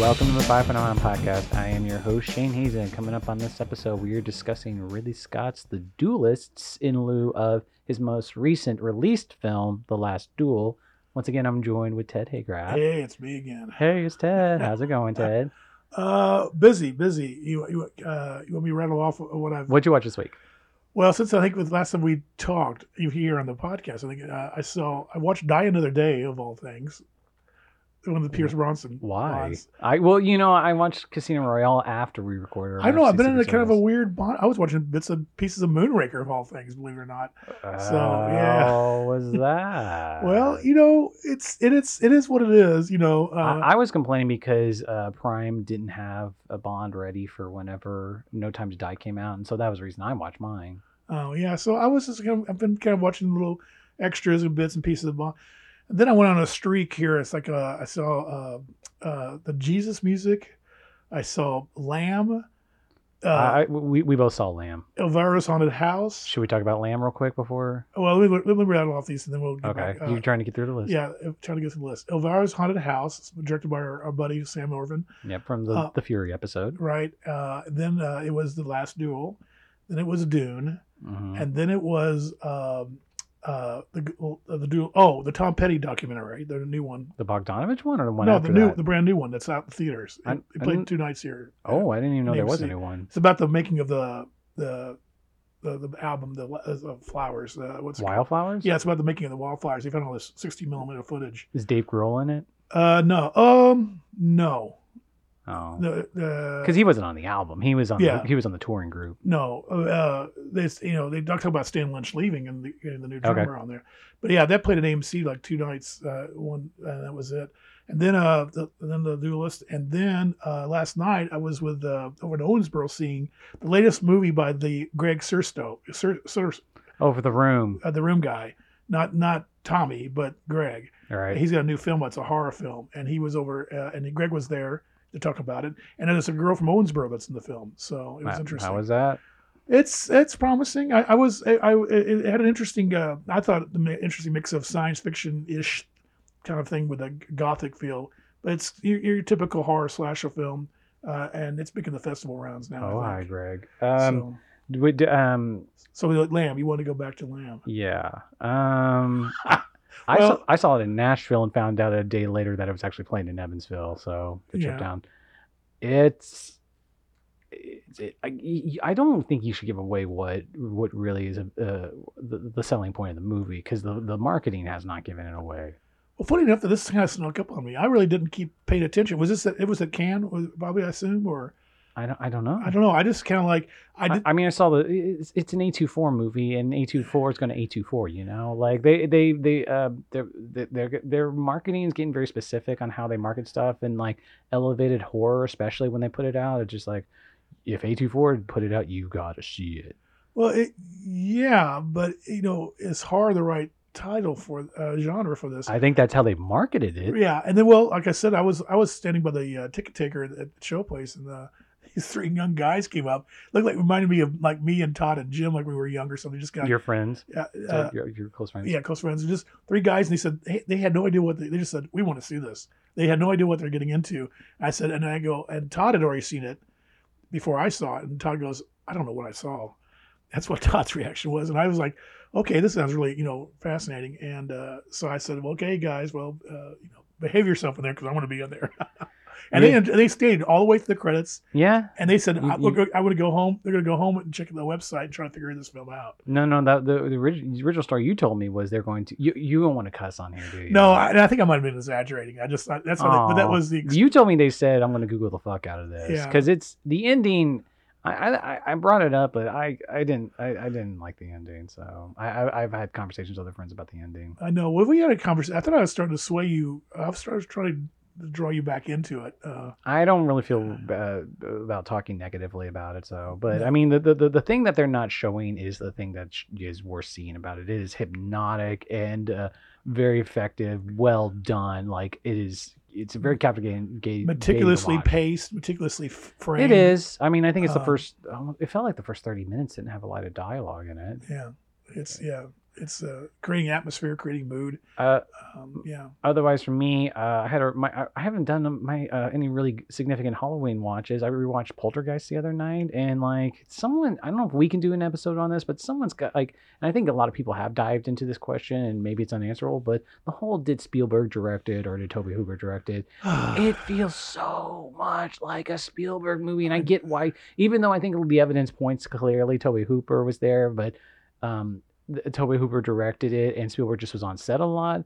Welcome to the Five Phenomenon Podcast. I am your host, Shane Hazen. Coming up on this episode, we are discussing Ridley Scott's The Duelists in lieu of his most recent released film, The Last Duel. Once again, I'm joined with Ted Hagraff. Hey, it's me again. Hey, it's Ted. How's it going, Ted? Uh, busy, busy. You you uh, you want me to rattle off what I've? What'd you watch this week? Well, since I think the last time we talked, you here on the podcast, I think uh, I saw I watched Die Another Day of all things, one of the Pierce Brosnan. Why? bonds. I well, you know, I watched Casino Royale after we recorded. our I know I've been in a kind of a weird bond. I was watching bits and pieces of Moonraker of all things, believe it or not. So, yeah. Oh, was that? well, you know, it's it, it's it is what it is. You know, uh, I, I was complaining because uh, Prime didn't have a Bond ready for whenever No Time to Die came out, and so that was the reason I watched mine. Oh yeah, so I was just kind of, I've been kind of watching little extras and bits and pieces of Bond. Then I went on a streak here. It's like uh, I saw uh, uh, the Jesus music. I saw Lamb, uh, I, we we both saw Lamb. Elvira's Haunted House. Should we talk about Lamb real quick before? Well, let me, let me rattle off these and then we'll get Okay, back. Uh, you're trying to get through the list. yeah, I'm trying to get through the list. Elvira's Haunted House, it's directed by our, our buddy Sam Orvin. Yep, from the Uh, the Fury episode. Right. Uh, then uh, it was The Last Duel. Then it was Dune. Mhm. and then it was um, uh, the the dual. Oh, the Tom Petty documentary, the new one. The Bogdanovich one or the one no, the new, that? the brand new one that's out in theaters. I- It, it I played two nights here. oh, I didn't even know there was a new one. It's about the making of the the the, the album, the uh, flowers. Uh, what's it? Wildflowers. Yeah, it's about the making of the wildflowers. They found all this 60 millimeter footage. Is Dave Grohl in it? Uh, no, um, no, Oh, because he wasn't on the album. He was on. Yeah. The, he was on the touring group. No, uh, this you know they talk about Stan Lynch leaving and the, and the new Okay. drummer on there, but yeah, that played at AMC like two nights. Uh, one uh, that was it, and then uh, the, then the duelist, and then uh, last night I was with uh, over in Owensboro seeing the latest movie by the Greg Sestero, Sur, Sur, Over the room. uh, the Room guy, not not Tommy, but Greg. All right. He's got a new film. It's a horror film, and he was over, uh, and Greg was there to talk about it. And then there's a girl from Owensboro that's in the film, so it was How- interesting. How was that? It's it's promising. I, I was I, I it had an interesting. Uh, I thought the interesting mix of science fiction ish kind of thing with a gothic feel. But it's your, your typical horror slasher film, uh, and it's making the festival rounds now. Oh, hi. Greg. Um, so, would um, so like Lamb, you want to go back to Lamb? Yeah. Um I Well- saw I saw it in Nashville and found out a day later that it was actually playing in Evansville, so the trip Yeah. down. It's it, I, I don't think you should give away what what really is a, uh, the, the selling point of the movie because the, the marketing has not given it away. Well, funny enough that this kind of snuck up on me. I really didn't keep paying attention. Was this at, it was Cannes, was- probably I assume, or I don't I don't know. I don't know. I just kind of like I I, did. I mean, I saw the it's, it's an A24 movie, and A24 is going to A24. You know, like they they they uh their their their marketing is getting very specific on how they market stuff, and like elevated horror, especially when they put it out. It's just like if A24 put it out, you gotta see it. Well, it, yeah, but you know, is horror the right title for uh, genre for this? I think that's how they marketed it. Yeah, and then well, like I said, I was I was standing by the uh, ticket taker at the show place, and uh, these three young guys came up. Looked like reminded me of like me and Todd and Jim, like we were younger. So they just got Your friends, uh, so your, your close friends. yeah, close friends. Just three guys, and they said hey, they had no idea what they, they just said. We want to see this. They had no idea what they're getting into. I said, and I go, and Todd had already seen it before I saw it, and Todd goes, I don't know what I saw. That's what Todd's reaction was, and I was like, okay, this sounds really you know fascinating. And uh, so I said, well, okay, guys, well, uh, you know, behave yourself in there because I want to be in there. and Yeah. they they stayed all the way to the credits, Yeah. and they said, You- I, we're I want to go home. They're going to go home and check the website and try to figure this film out. No, no. That the the original, the original story you told me was they're going to. You you don't want to cuss on here, do you? No, I, I think I might have been exaggerating. I just thought that's what. I, but that was the. You told me they said I'm going to Google the fuck out of this Yeah. because it's the ending. I, I I brought it up, but I I didn't I, I didn't like the ending. So I, I I've had conversations with other friends about the ending. I know. Well, we had a conversation. I thought I was starting to sway you. I've started trying to draw you back into it. Uh, I don't really feel uh, about talking negatively about it. So, but No. I mean, the, the the thing that they're not showing is the thing that sh- is worth seeing about it. It is hypnotic and uh, very effective, well done. Like it is. It's a very captivating. ga- meticulously paced, meticulously framed. It is. I mean, I think it's the Uh, first. um, It felt like the first thirty minutes didn't have a lot of dialogue in it. Yeah, it's yeah. It's uh, creating atmosphere, creating mood. Uh, Um, yeah. otherwise, for me, uh, I had a, my I- haven't done my uh, any really significant Halloween watches. I rewatched Poltergeist the other night, and like someone, I don't know if we can do an episode on this, but someone's got like, and I think a lot of people have dived into this question, and maybe it's unanswerable. But the whole did Spielberg directed or did Tobe Hooper directed? it feels so much like a Spielberg movie, and I get why. Even though I think the evidence points clearly Tobe Hooper was there, but um, Tobe Hooper directed it, and Spielberg just was on set a lot.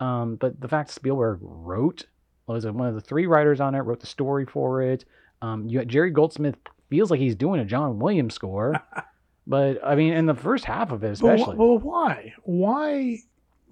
Um, but the fact Spielberg wrote was one of the three writers on it, wrote the story for it. Um, you Jerry Goldsmith feels like he's doing a John Williams score, but I mean, in the first half of it, But especially. well, why? Why?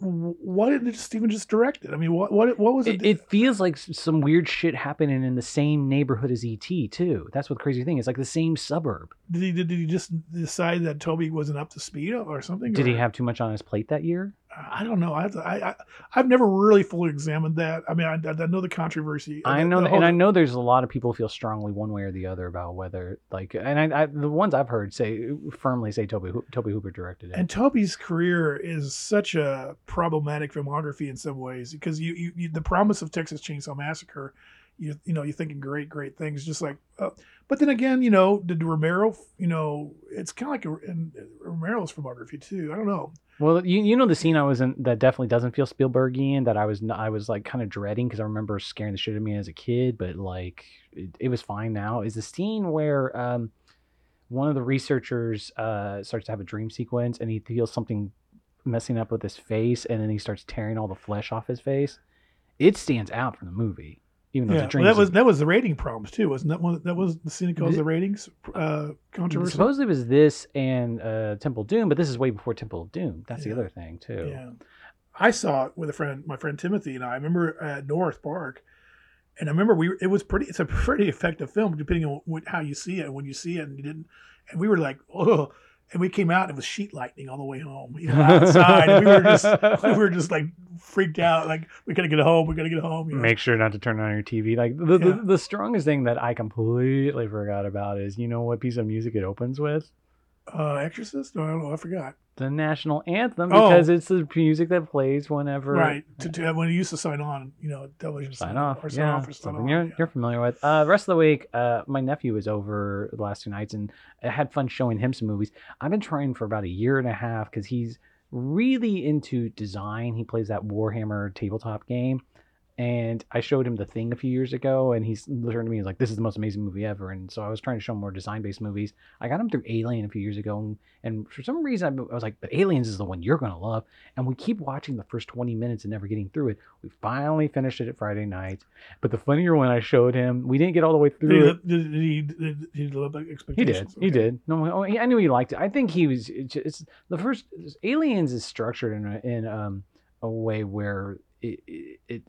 Why didn't Steven just direct it? I mean, what what what was it? it, it feels like some weird shit happening in the same neighborhood as ET too. That's what the crazy thing is. Like the same suburb. did he did, he just decide that Tobe wasn't up to speed or something? Did he have too much on his plate that year? I don't know. I, have I, I I've never really fully examined that. I mean, I, I know the controversy. I know, the that, whole- and I know there's a lot of people feel strongly one way or the other about whether, like, and I, I the ones I've heard say firmly say Tobe Tobe Hooper directed it. And Tobe's career is such a problematic filmography in some ways because you, you, you the promise of Texas Chainsaw Massacre, you you know you're thinking great great things just like, uh, but then again you know did Romero you know it's kind of like a, in Romero's filmography too. I don't know. Well, you, you know the scene I was in that definitely doesn't feel Spielbergian that I was I was like kind of dreading because I remember scaring the shit out of me as a kid, but like it, it was fine now. Is the scene where um one of the researchers uh starts to have a dream sequence and he feels something messing up with his face and then he starts tearing all the flesh off his face. It stands out from the movie, even though Yeah, well, that was that was the rating problems too, wasn't that one? That was the scene that caused Th- the ratings uh, controversy. Supposedly it was this and uh, Temple Doom, but this is way before Temple of Doom. That's Yeah. the other thing too. Yeah. I saw it with a friend, my friend Timothy and I. I remember at North Park, and I remember we it was pretty. It's a pretty effective film, depending on what, how you see it. When you see it, and you didn't, and we were like, oh, and we came out. and It was sheet lightning all the way home. You know, outside, we were just we were just like freaked out. Like we gotta get home. We gotta get home. You know? Make sure not to turn on your TV. Like the, Yeah. the the strongest thing that I completely forgot about is you know what piece of music it opens with? Uh, Exorcist. No, I don't know. I forgot. The national anthem Oh. because it's the music that plays whenever Right. To, to, when you used to sign on, you know, television. sign off. or sign yeah, off or sign something on. you're, yeah. you're familiar with. Uh, rest of the week, uh, my nephew was over the last two nights, and I had fun showing him some movies. I've been trying for about a year and a half because he's really into design. He plays that Warhammer tabletop game, and I showed him the thing a few years ago, and he's turned to me he's like, "This is the most amazing movie ever." And so I was trying to show him more design-based movies. I got him through Alien a few years ago, and, and for some reason I was like, "But Aliens is the one you're gonna love." And we keep watching the first 20 minutes and never getting through it. We finally finished it at Friday night. But the funnier one I showed him, we didn't get all the way Did through he, it. did, did he, did, did he live up to He did. He did. No, oh, I knew he liked it. I think he was. It's, it's the first. Aliens is structured in a, in um, a way where it, it it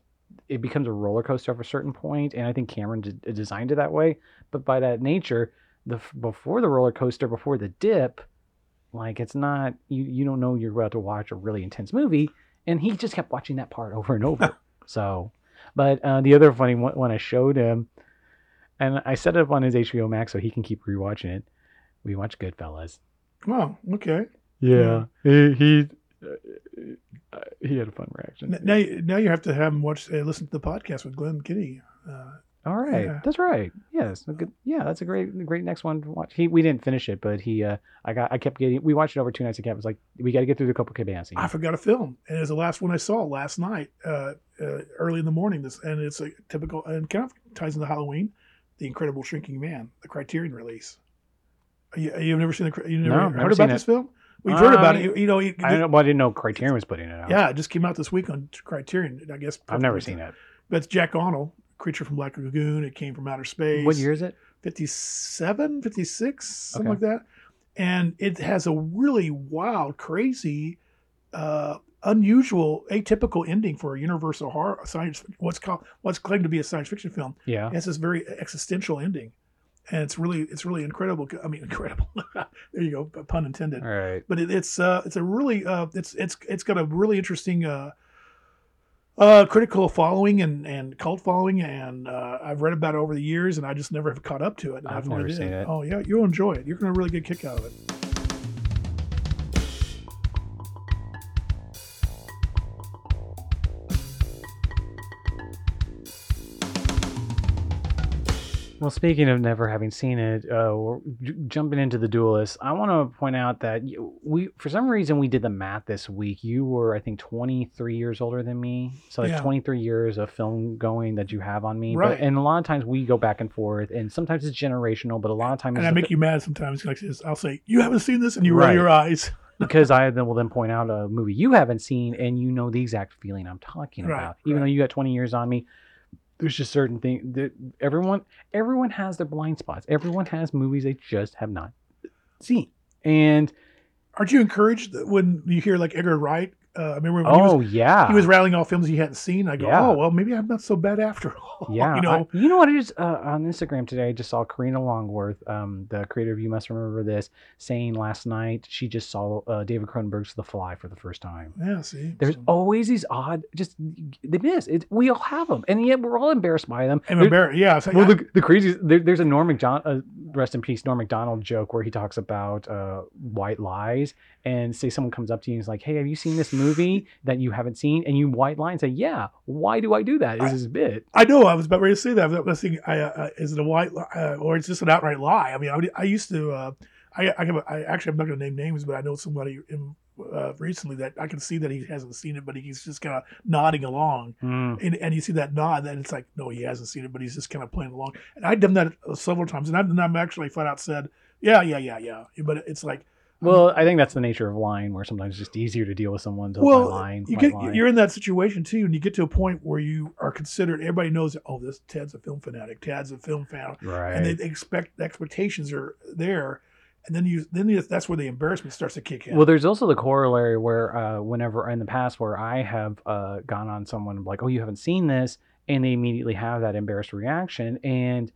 it becomes a roller coaster at a certain point, and I think Cameron d- designed it that way. But by that nature, the before the roller coaster, before the dip, like it's not you. You don't know you're about to watch a really intense movie, and he just kept watching that part over and over. so, but uh, the other funny one when I showed him, and I set it up on his HBO Max so he can keep rewatching it. We watched Goodfellas. Wow. Okay. Yeah, he he, uh, he had a fun reaction. Now, you- now you have to have him watch, uh, listen to the podcast with Glenn Kinney. Uh, All right, Yeah. that's right. Yes, good. Yeah, that's a great, great next one to watch. He we didn't finish it, but he, uh, I got, I kept getting. We watched it over two nights. A camp was like, we got to get through the Copacabana scenes. I forgot a film, and it's the last one I saw last night, uh, uh, early in the morning. This and it's a typical and kind of ties into Halloween, The Incredible Shrinking Man, the Criterion release. You, you've never seen the? You never No, heard never about seen this it. film? We've heard about Um, it. You, you know, you, I know, but I didn't know Criterion was putting it out. yeah, it just came out this week on Criterion. I guess I've never seen it. But it's Jack Arnold, Creature from Black Lagoon. It came from outer space. What year is it? 57, 56, something Okay. like that. And it has a really wild, crazy, uh, unusual, atypical ending for a universal horror science. What's called what's claimed to be a science fiction film. Yeah. It has this very existential ending, and it's really it's really incredible. I mean, incredible. there you go, pun intended. All right. But it, it's uh, it's a really uh, it's it's it's got a really interesting. Uh, uh, critical following and, and cult following, and uh, I've read about it over the years, and I just never have caught up to it. and I've no never seen it. Oh yeah, you'll enjoy it. You're gonna really get a kick out of it. Well, speaking of never having seen it, uh, j- jumping into the duelist. I want to point out that we, for some reason, we did the math this week. You were, I think, 23 years older than me, so like Yeah. 23 years of film going that you have on me. Right. But, and a lot of times we go back and forth, and sometimes it's generational, but a lot of times and I make fi- you mad sometimes. Like this, I'll say, "You haven't seen this," and you roll your eyes. because I then will then point out a movie you haven't seen, and you know the exact feeling I'm talking Right, about. Even right. though you got 20 years on me, there's just certain things that everyone everyone has their blind spots. Everyone has movies they just have not seen. And Aren't you encouraged that when you hear like Edgar Wright? Uh, I remember when he was oh yeah, he was rattling off films he hadn't seen. I go, Yeah. oh well, maybe I'm not so bad after all. yeah. you know, I- you know what? I just uh, on Instagram today, I just saw Karina Longworth, um, the creator of You Must Remember This, saying last night she just saw uh, David Cronenberg's The Fly for the first time. yeah. See, There's So- always these odd, just they miss. It, we all have them, and yet we're all embarrassed by them. I'm embarrassed. Yeah, like, Well, I- the, the craziest there, there's a Norm Macdonald, uh, rest in peace, Norm Macdonald joke where he talks about uh, white lies, and say someone comes up to you and is like, "Hey, have you seen this movie that you haven't seen?" And you white lie and say, "Yeah." Why do I do that? Is I- this bit? I know. I was about ready to say that. I was thinking, I, uh, is it a white li- uh, or it's just an outright lie? I mean, I, I used to. Uh, I, I, I actually I'm not going to name names, but I know somebody in, uh, recently that I can see that he hasn't seen it, but he's just kind of nodding along, Mm, and, and you see that nod, and it's like, no, he hasn't seen it, but he's just kind of playing along. And I've done that uh, several times, and I've, and I've actually flat out said, yeah, yeah, yeah, yeah, but it's like, Well, I think that's the nature of lying, where sometimes it's just easier to deal with someone to well, lying. you get lie. you're in that situation too, and you get to a point where you are considered. Everybody knows, oh, this Ted's a film fanatic. Ted's a film fan. right. and they expect the expectations are there, and then you then you, that's where the embarrassment starts to kick in. Well, there's also the corollary where, uh, whenever in the past, where I have uh, gone on someone like, "Oh, you haven't seen this," and they immediately have that embarrassed reaction, and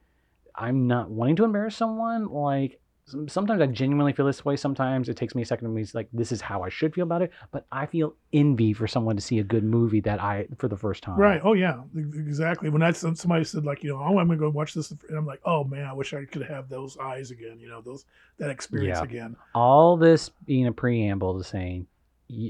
I'm not wanting to embarrass someone. Like sometimes I genuinely feel this way. Sometimes it takes me a second to be like, "This is how I should feel about it," but I feel envy for someone to see a good movie that I for the first time. right? Oh yeah, exactly. When I somebody said like you know, oh, I'm gonna go watch this, and I'm like, oh man, I wish I could have those eyes again. You know, those that experience Yeah. again. All this being a preamble to saying,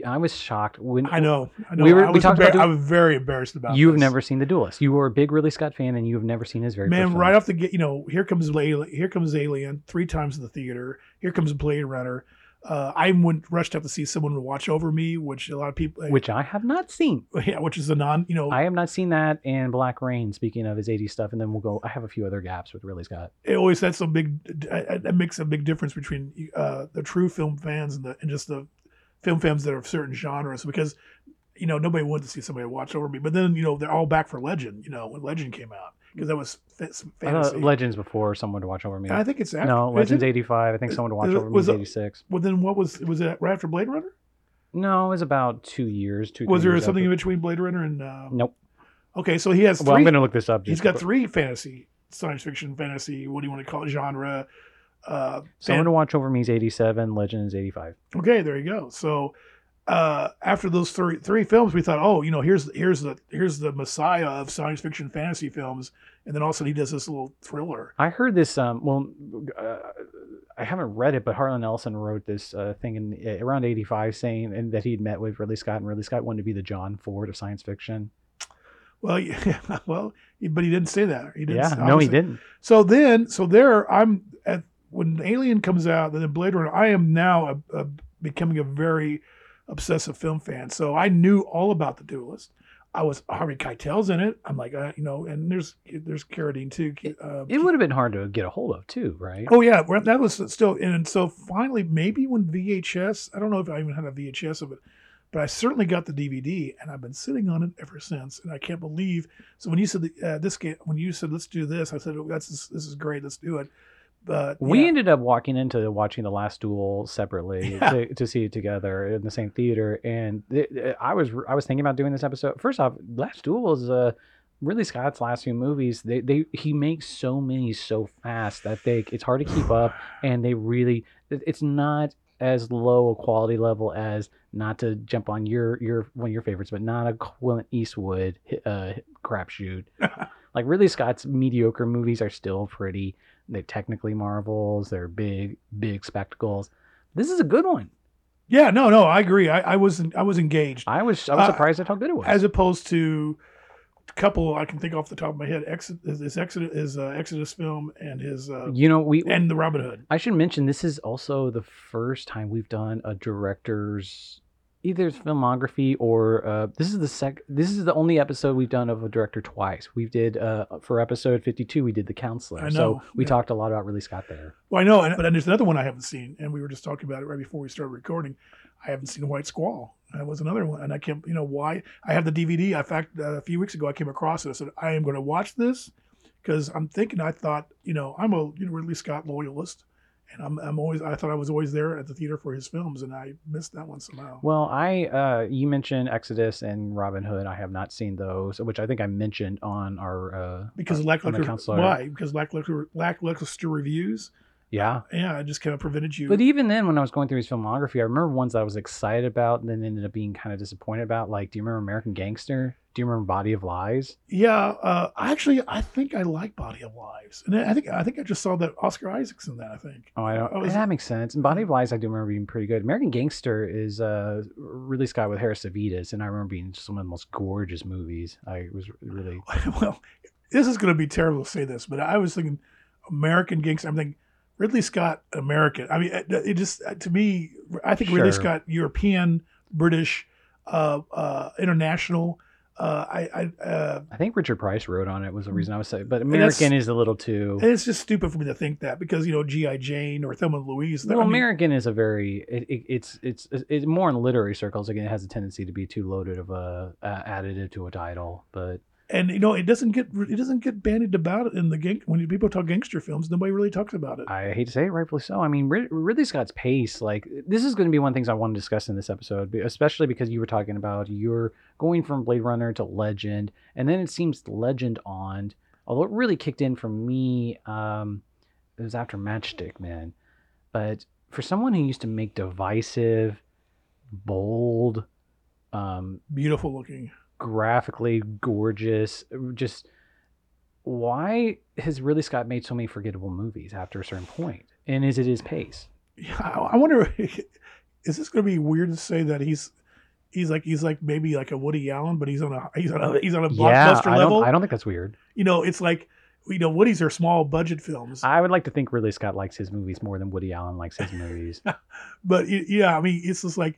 I was shocked when I know. I know. We were- I we talked about embar- I was very embarrassed about. you've this. never seen The Duelist. You were a big Ridley Scott fan, and you have never seen his very Man, right off the get, you know, here comes Alien, here comes Alien three times in the theater. Here comes Blade Runner. Uh, I went rushed up to see someone to watch over me, which a lot of people, which I have not seen. yeah, which is a non, you know, I have not seen that and Black Rain. Speaking of his 80s stuff, and then we'll go. I have a few other gaps with Ridley Scott. it always that's a big that that makes a big difference between uh, the true film fans and the and just the film fans that are of certain genres because you know nobody wanted to see somebody watch over me but then you know they're all back for legend you know when legend came out because that was fa- I thought fantasy Legends before someone to watch over me. I think it's after no, Legends it? 85. I think someone to watch over me is it- 86. well then what was was it right after blade runner No, it was about two years. Two. was there years something in between blade runner and uh, Nope. okay so he has Well, I'm going to look this up. He's got three fantasy science fiction fantasy what do you want to call it genre uh Someone fan- to watch over me is 87. Legend is 85. Okay, there you go. So uh, after those three three films, we thought, oh, you know, here's here's the here's the messiah of science fiction fantasy films, and then all of a sudden he does this little thriller. I heard this. Um, well, uh, I haven't read it, but Harlan Ellison wrote this uh, thing in uh, around '85, saying and that he'd met with Ridley Scott, and Ridley Scott wanted to be the John Ford of science fiction. Well, yeah, well, but he didn't say that. He didn't. Yeah, no, he didn't. So then, so there, I'm at when Alien comes out, then Blade Runner. I am now a, a, becoming a very obsessive film fan. So I knew all about the Duelist. I was Harvey Keitel's in it. I'm like, uh, you know, and there's there's Carradine too. Uh, It would have been hard to get a hold of too, right? Oh yeah, that was still, and so finally, maybe when VHS, I don't know if I even had a VHS of it, but I certainly got the DVD, and I've been sitting on it ever since, and I can't believe. So when you said the, uh, this game, when you said let's do this, I said oh, that's this is great, let's do it. But We yeah, ended up walking into watching the last duel separately Yeah. to, to see it together in the same theater, and it, it- I was I was thinking about doing this episode. First off, Last Duel is uh, really Scott's last few movies. They they he makes so many so fast that they it's hard to keep up, and they really it's not as low a quality level as not to jump on your your one of your favorites, but not a Clint Eastwood uh, crapshoot. like really, Scott's mediocre movies are still pretty. They're technically marvels. They're big, big spectacles. This is a good one. yeah, no, no, I agree. I, I was I was engaged I was I was Uh, surprised at how good it was. as opposed to a couple I can think off the top of my head. Exodus, his Exodus, his uh, Exodus film, and his uh, You know, we and the Robin Hood. I should mention this is also the first time we've done a director's either filmography or uh, this is the sec. This is the only episode we've done of a director twice. We did uh, for episode fifty-two. We did the counselor. I So we yeah. talked a lot about Ridley Scott there. Well, I know, and, but then there's another one I haven't seen, and we were just talking about it right before we started recording. I haven't seen White Squall. That was another one, and I can't, you know, why? I have the DVD. In fact, uh, a few weeks ago, I came across it. I said, I am going to watch this because I'm thinking. I thought, you know, I'm a you know, Ridley Scott loyalist, and I'm, I'm always. I thought I was always there at the theater for his films, and I missed that one somehow. Well, I uh, you mentioned Exodus and Robin Hood. I have not seen those, which I think I mentioned on our uh, because lackluster. Why? Because lackluster, lackluster reviews. Yeah, Yeah, it just kind of prevented you. But even then, when I was going through his filmography, I remember ones that I was excited about and then ended up being kind of disappointed about. Like, do you remember American Gangster? Do you remember Body of Lies? Yeah, uh, actually, I think I like Body of Lies, and I think I think I just saw that Oscar Isaac's in that. I think. Oh, I don't. I was- that makes sense. And Body of Lies, I do remember being pretty good. American Gangster is uh, Ridley Scott with Harris Savides, and I remember being just one of the most gorgeous movies. I was really. Well, this is going to be terrible to say this, but I was thinking American Gangster. I'm thinking Ridley Scott, American. I mean, it, just to me, I think Ridley Scott, European, British, uh, uh, international. Uh, I, I uh, I think Richard Price wrote on it was the reason I was saying, but. American is a little too. and it's just stupid for me to think that because you know GI Jane or Thelma and Louise. Well, I mean, American is a very it, it, it's it's it's more in literary circles. Again, it has a tendency to be too loaded of a uh, additive to a title, but and you know it doesn't get it doesn't get bandied about in the gang when people talk gangster films nobody really talks about it I hate to say it, rightfully so. I mean, Rid- Ridley Scott's pace, like this is going to be one of the things I want to discuss in this episode, especially because you were talking about you're going from Blade Runner to Legend, and then it seems Legend on. Although it really kicked in for me, um, it was after Matchstick Man. But for someone who used to make divisive, bold, um, beautiful looking graphically gorgeous. Uh, just why has Ridley Scott made so many forgettable movies after a certain point? And is it his pace? yeah, I, wonder is this going to be weird to say that he's he's like he's like maybe like a Woody Allen but he's on a he's on a he's on a Yeah, blockbuster I level don't. I don't think that's weird. you know it's like you know Woody's are small budget films I would like to think Ridley Scott likes his movies more than Woody Allen likes his movies. but yeah I mean it's just like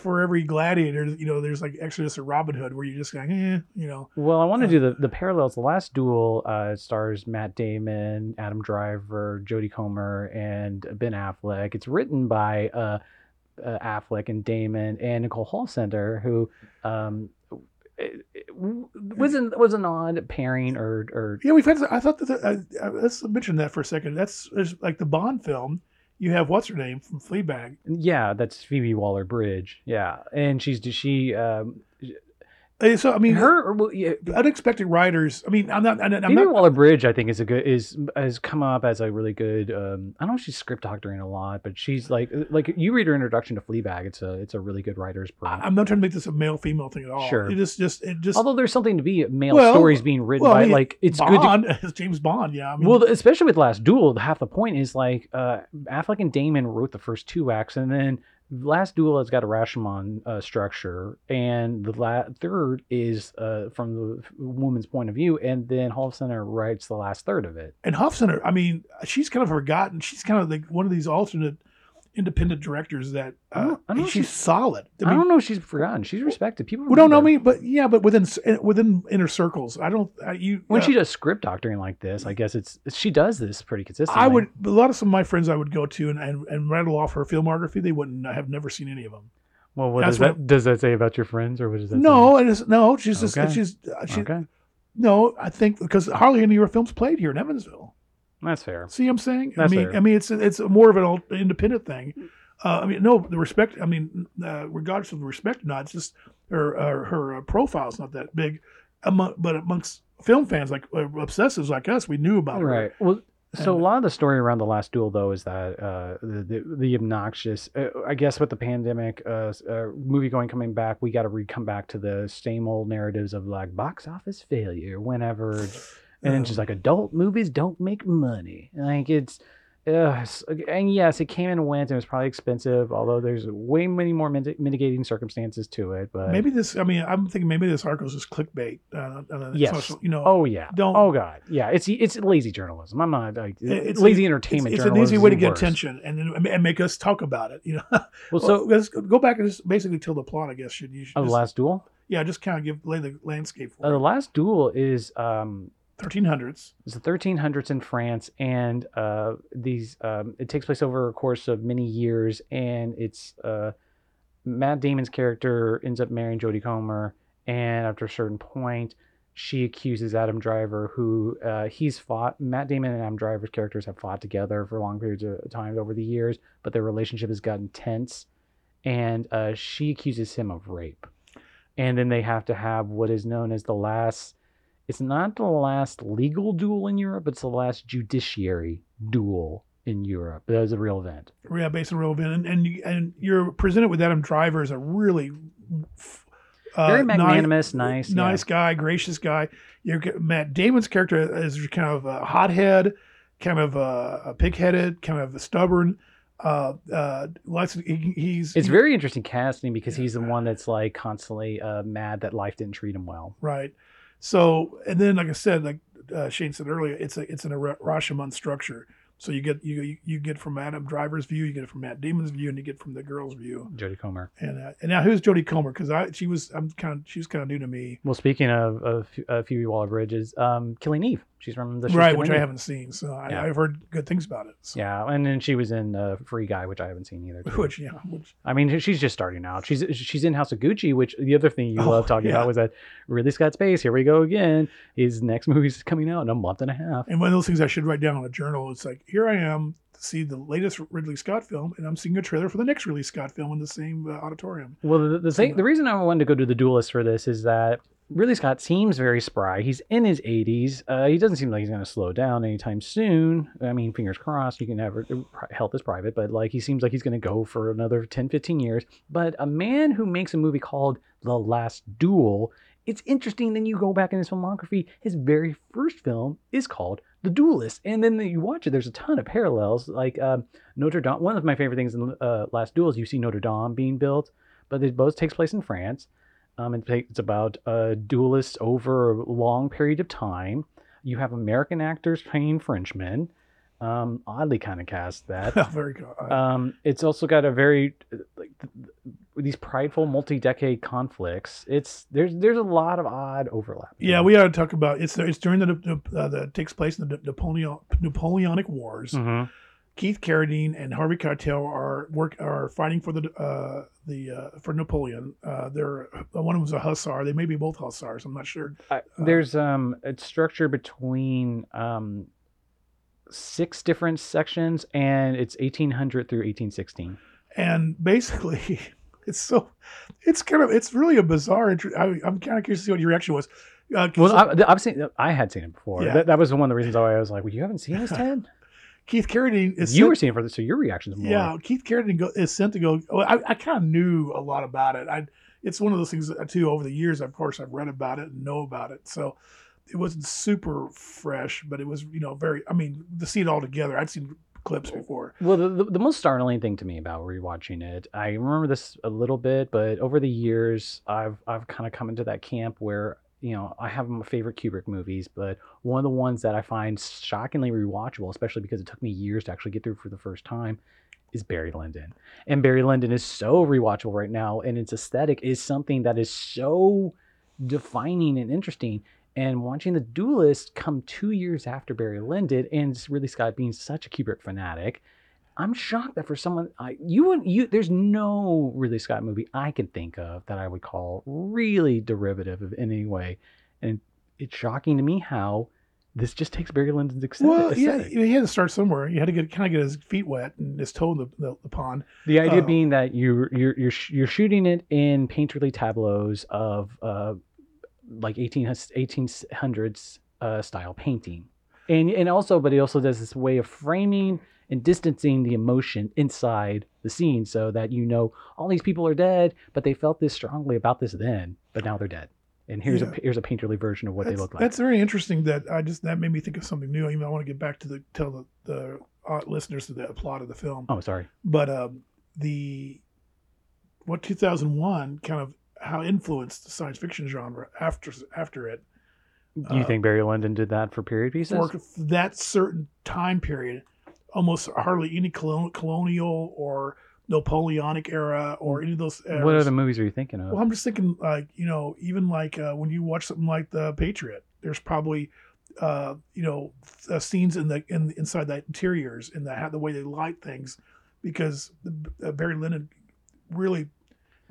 for, every gladiator you know there's like Exodus or Robin Hood where you're just going eh you know well, I want to do the the parallels. The last duel uh, stars Matt Damon, Adam Driver, Jodie Comer, and Ben Affleck. It's written by uh, uh, Affleck and Damon and Nicole Holofcener, who um, it- it was an was an odd pairing or or Yeah, we've had. I thought that. Uh, uh, let's mention that for a second. That's there's like the Bond film. You have what's her name from Fleabag. yeah, that's Phoebe Waller Bridge. Yeah, and she's she um, So I mean, her well, yeah, unexpected writers. I mean, I'm not. I'm not. Waller Bridge, I think, is a good is has come up as a really good. Um, I don't know if she's script doctoring a lot, but she's like like you read her introduction to Fleabag. It's a it's a really good writer's brain. I'm not trying to make this a male female thing at all. Sure. It just just it just. Although there's something to be male Well, stories being written well, I by mean, like it's good. To, as James Bond. Yeah. I mean, well, especially with Last Duel, half the point is like uh, Affleck and Damon wrote the first two acts, and then Last Duel has got a Rashomon uh, structure, and the la- third is uh, from the woman's point of view, and then Hall writes the last third of it. and Hofstadter. I mean, she's kind of forgotten. She's kind of like one of these alternate independent directors that I uh, don't- I don't know she's solid. I, don't know if she's forgotten. She's respected. People Well, don't know me, but yeah, but within within inner circles, I don't. I, you When uh, she does script doctoring like this, I guess it's she does this pretty consistently. I would a lot of some of my friends I would go to and, and, and rattle off her filmography. They wouldn't I have never seen any of them. Well, what does what- that does that say about your friends, or what does that? No, and it's, no, she's just she's uh, she, okay, no. I think because hardly any of her films played here in Evansville. That's fair. See, what I'm saying. That's I mean, fair. I mean, it's it's more of an independent thing. Uh, I mean, no, the respect. I mean, uh, regardless of the respect or not, it's just her her, her uh, profile's not that big. Among, but amongst film fans like uh, obsessives like us, we knew about her. Right. Well, so a lot of the story around the last duel, though, is that uh, the, the the obnoxious. Uh, I guess with the pandemic, uh, uh, movie going coming back, we got to re- come back to the same old narratives of like box office failure whenever, and it's just like adult movies don't make money. Like it's uh, and yes, it came and went, and it was probably expensive. Although there's way many more mit- mitigating circumstances to it. But maybe this. I mean, I'm thinking maybe this article is just clickbait. Uh, uh, Yes. social- you know. oh yeah, Don't- oh god, yeah. It's it's lazy journalism. I'm not like It's- lazy it's, entertainment. it's an journalism easy way to get worse. attention and then- and make us talk about it. You know. Well, Well, so let's go back and just basically tell the plot. I guess should you should uh, the last duel. yeah just kind of give lay the landscape Uh, the last duel is um 1300s. It's the 1300s in France, and uh, these um, it takes place over a course of many years, and it's uh, Matt Damon's character ends up marrying Jodie Comer, and after a certain point, she accuses Adam Driver, who uh, he's fought. Matt Damon and Adam Driver's characters have fought together for long periods of time over the years, but their relationship has gotten tense, and uh, she accuses him of rape, and then they have to have what is known as the last it's not the last legal duel in Europe, it's the last judiciary duel in Europe. That was a real event. Yeah, based on real event, and and, you, and you're presented with Adam Driver as a really uh, Very ni- magnanimous, nice, yeah. nice guy, gracious guy. You Matt Damon's character is kind of a hothead, kind of a pig-headed, kind of a stubborn. Uh, uh, he, he's It's very interesting casting because he's the one that's like constantly uh, mad that life didn't treat him well. right. So, and then like I said, like uh, Shane said earlier, it's a it's an Ra- Rashomon structure. So you get you you get from Adam Driver's view, you get it from Matt Damon's view, and you get from the girl's view. Jodie Comer. And uh, and now who's Jodie Comer? Because I she was I'm kind of she was kind of new to me, Well, speaking of, of uh, Phoebe Waller-Bridges, um, Killing Eve. She's from the show right? Which I haven't seen, so I, Yeah. I've heard good things about it. So. Yeah, and then she was in uh, Free Guy, which I haven't seen either. too. Which yeah, which I mean, she's just starting out. She's she's in House of Gucci, which the other thing you Oh, love talking yeah. about was that Ridley Scott Space. Here we go again. His next movie's coming out in a month and a half. and one of those things I should write down on a journal. It's like here I am to see the latest Ridley Scott film, and I'm seeing a trailer for the next Ridley Scott film in the same uh, auditorium. Well, the, the thing, the reason I wanted to go to the Duelist for this is that Ridley Scott seems very spry. He's in his 80s. Uh, he doesn't seem like he's going to slow down anytime soon. I mean, fingers crossed. You can never health is private, but like he seems like he's going to go for another 10, 15 years. But a man who makes a movie called The Last Duel. It's interesting. Then you go back in his filmography. His very first film is called The Duelist, and then you watch it. There's a ton of parallels. Like um, Notre Dame. One of my favorite things in uh, Last Duel is you see Notre Dame being built, but it both takes place in France. Um, it's about uh, duelists over a long period of time. You have American actors playing Frenchmen. Um, oddly kind of cast that. Very good. Um, it's also got a very like th- th- these prideful multi-decade conflicts. It's there's there's a lot of odd overlap. yeah, we ought to talk about it's it's during the, the uh, that takes place in the Napoleon Napoleonic Wars. Mhm. Keith Carradine and Harvey Keitel are work are fighting for the uh, the uh, for Napoleon. Uh, they're one of them was a hussar. They may be both hussars. I'm not sure. I- there's um a structure between um six different sections, and it's 1800 through 1816. And basically, it's so it's kind of it's really a bizarre. intro- I, I'm kind of curious to see what your reaction was. Uh, Well, I, I've seen I had seen it before. Yeah. That, that was one of the reasons why I was like, "Well, you haven't seen this, Ted? Keith Carradine is you sent- were seeing for this, so your reactions more." Yeah, Keith Carradine go, is sent to go. Well, I, I kind of knew a lot about it. I it's one of those things that, too. Over the years, of course, I've read about it and know about it. So it wasn't super fresh, but it was you know very. I mean, to see it all together, I'd seen clips before. Well, the, the, the most startling thing to me about rewatching it, I remember this a little bit, but over the years, I've I've kind of come into that camp where you know I have my favorite Kubrick movies, but one of the ones that I find shockingly rewatchable, especially because it took me years to actually get through for the first time, is Barry Lyndon. And Barry Lyndon is so rewatchable right now, and its aesthetic is something that is so defining and interesting. And watching The Duelist come two years after Barry Lyndon, and really Scott being such a Kubrick fanatic, I'm shocked that for someone I you would you there's no Ridley Scott movie I can think of that I would call really derivative of in any way, and it's shocking to me how this just takes Barry Lyndon's aesthetic. Well, yeah, he had to start somewhere. He had to get kind of get his feet wet and his toe in the, the, the pond. The idea Uh, being that you you're you're sh- you're shooting it in painterly tableaus of uh like 18 1800s uh, style painting, and and also but he also does this way of framing and distancing the emotion inside the scene so that you know all these people are dead, but they felt this strongly about this then, but now they're dead. And here's Yeah. a here's a painterly version of what that's, they look like. That's very interesting. That I just that made me think of something new. Even I want to get back to the tell the, the uh, listeners to the plot of the film. Oh, sorry. But um, the what 2001 kind of how influenced the science fiction genre after after it Do you Uh, think Barry Lyndon did that for period pieces? for that certain time period, almost hardly any colonial or Napoleonic era or any of those. Eras. what other movies are you thinking of? Well, I'm just thinking, like you know, even like uh, when you watch something like The Patriot, there's probably, uh, you know, uh, scenes in the in inside the interiors and the the way they light things, because uh, Barry Lyndon really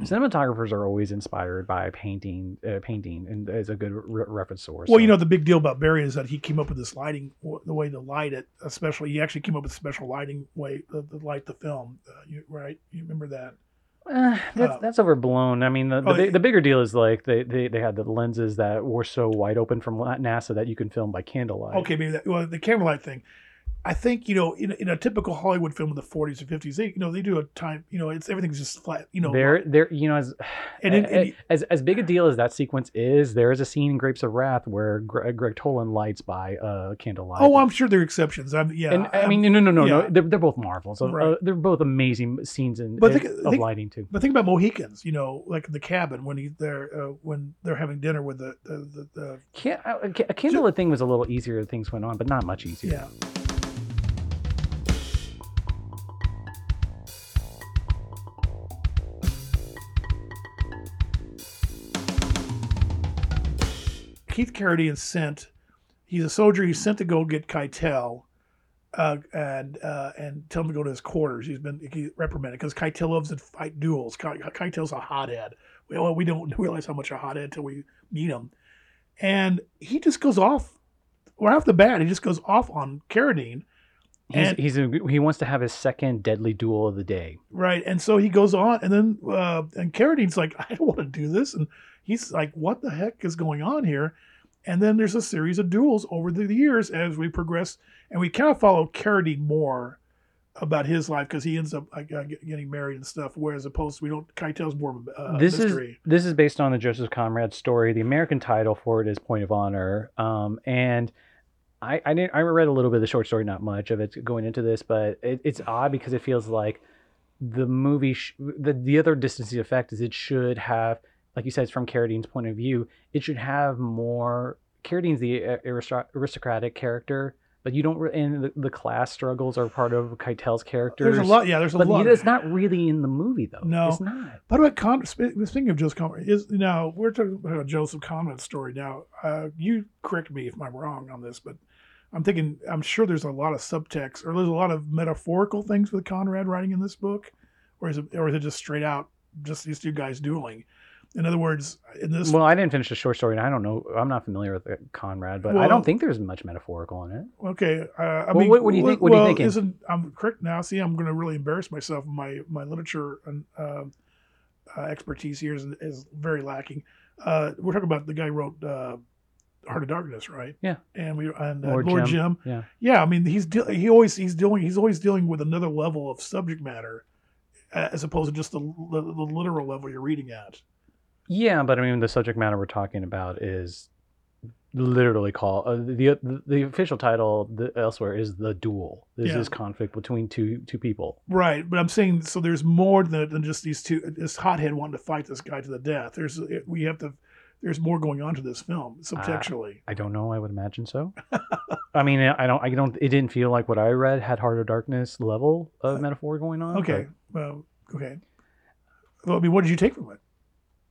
Cinematographers are always inspired by painting, uh, painting, and is a good re- reference source. Well, so- you know, the big deal about Barry is that he came up with this lighting, the way to light it, especially. He actually came up with a special lighting way to, to light the film. Uh, you, right? You remember that? Eh, that's, Uh, that's overblown. I mean, the, the, oh, big, the bigger deal is like they, they, they had the lenses that were so wide open from NASA that you can film by candlelight. Okay, maybe that. Well, the camera light thing. I think you know, in, in a typical Hollywood film in the 40s or 50s, they you know they do a time. You know, it's everything's just flat. You know, There, there, you know, as, And a- a- as as big a deal as that sequence is, there is a scene in Grapes of Wrath where Greg, Gregg Toland lights by uh, candlelight. oh, I'm sure there are exceptions. I'm yeah. and I mean, no, no, no, yeah. no. They're, they're both marvels. So, Right. uh, they're both amazing scenes in, But in- think- of think- lighting too. But think about Mohicans. You know, like in the cabin when he they're uh, when they're having dinner with the the, the, the Can, a, a candlelit thing was a little easier things went on, but not much easier. yeah. Keith Carradine sent. He's a soldier. He's sent to go get Keitel, uh, and uh, and tell him to go to his quarters. He's been he reprimanded because Keitel loves to fight duels. Ke- Keitel's a hothead. Well, we don't realize how much a hothead until we meet him, and he just goes off. Right off the bat, he just goes off on Carradine. He's, he's a, he wants to have his second deadly duel of the day. Right. And so he goes on, and then uh, and Carradine's like, I don't want to do this, and he's like, What the heck is going on here? And then there's a series of duels over the years as we progress, and we kind of follow Carradine more about his life because he ends up uh, getting married and stuff. Whereas opposed, we don't. Keitel's more of a uh, this mystery. is this is based on the Joseph Conrad story. The American title for it is Point of Honor. Um, and I I, didn't, I read a little bit of the short story, not much of it going into this, but it, it's odd because it feels like the movie sh- the the other distancing effect is it should have like you said it's from Carradine's point of view it should have more Carradine's the uh, aristocratic character but you don't and the, the class struggles are part of Keitel's character. There's a lot. Yeah, there's a but lot. it's not really in the movie though No. it's not By the way, Con- speaking of Joseph Conrad, is now we're talking about Joseph Conrad's story. Now, uh, you correct me if I'm wrong on this, but I'm thinking I'm sure there's a lot of subtext or there's a lot of metaphorical things with Conrad writing in this book, or is it or is it just straight out just these two guys dueling? In other words, in this, Well, I didn't finish the short story, and I don't know. I'm not familiar with uh, Conrad, but I don't think there's much metaphorical in it. okay, uh, I Well, mean, what- what do you think- what are you well, thinking? Isn't I'm correct now? See, I'm going to really embarrass myself. My my literature and um uh, expertise here is, is very lacking. Uh, we're talking about the guy who wrote uh, Heart of Darkness, right? Yeah. And we and uh, Lord Lord, Jim. Jim. Yeah. Yeah, I mean he's de- he always he's dealing he's always dealing with another level of subject matter, uh, as opposed to just the, the, the literal level you're reading at. Yeah, but I mean, the subject matter we're talking about is literally called uh, the, the the official title the, elsewhere is the duel. This Yeah. is conflict between two two people. Right, but I'm saying so. There's more than, than just these two. This hothead wanting to fight this guy to the death. There's we have to. There's more going on to this film subtextually. I don't know. I would imagine so. I mean, I don't. I don't. It didn't feel like what I read had Heart of Darkness level of metaphor going on. okay, well, okay. Well, I mean, what did you take from it?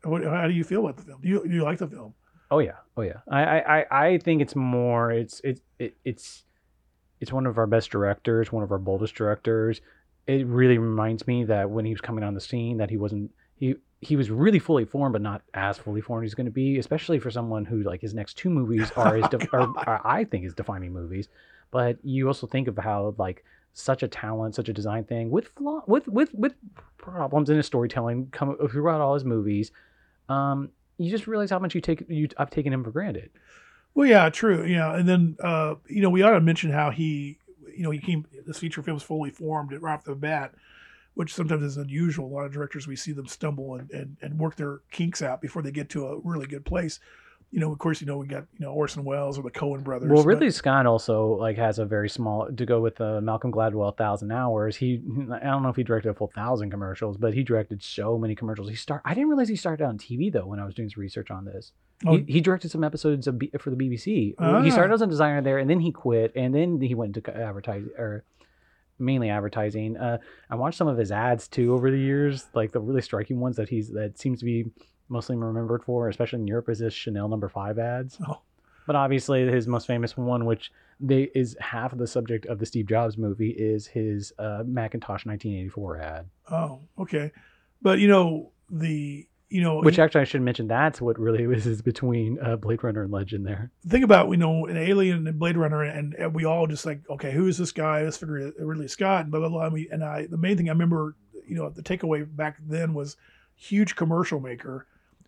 What, how do you feel about the film? Do you do you like the film? Oh yeah, oh yeah. I I, I- think it's more. It's it's it, it's it's one of our best directors, one of our boldest directors. It really reminds me that when he was coming on the scene, that he wasn't he he was really fully formed, but not as fully formed as he's going to be. Especially for someone who like his next two movies are his oh, de- are, are I think his defining movies. But you also think of how like such a talent, such a design thing with flaw, with with with problems in his storytelling come throughout all his movies. Um, you just realize how much you take you I've taken him for granted. Well, yeah, true. Yeah, and then uh, you know we ought to mention how he, you know, he came. This feature film is fully formed right off the bat, which sometimes is unusual. A lot of directors we see them stumble and, and, and work their kinks out before they get to a really good place. You know, of course, you know, we got you know Orson Welles or the Coen brothers. Well, but- Ridley Scott also like has a very small to go with the Malcolm Gladwell thousand hours. He I don't know if he directed a full thousand commercials, but he directed so many commercials. He start I didn't realize he started out on TV though when I was doing some research on this. Oh. He, he directed some episodes of B, for the BBC. Ah. He started as a designer there, and then he quit, and then he went into advertising or mainly advertising. Uh, I watched some of his ads too over the years, like the really striking ones that he's that seems to be mostly remembered for, especially in Europe, is his Chanel Number Five ads. Oh. But obviously, his most famous one, which they is half of the subject of the Steve Jobs movie, is his uh, Macintosh 1984 ad. oh, okay, but you know the you know Which actually, I should mention that's what really was is between uh, Blade Runner and Legend there. think about you know an alien and Blade Runner, and, and we all just like, okay, who is this guy? Let's figure it Ridley Scott, and blah blah blah. And, we, and I, the main thing I remember, you know, the takeaway back then was huge commercial maker,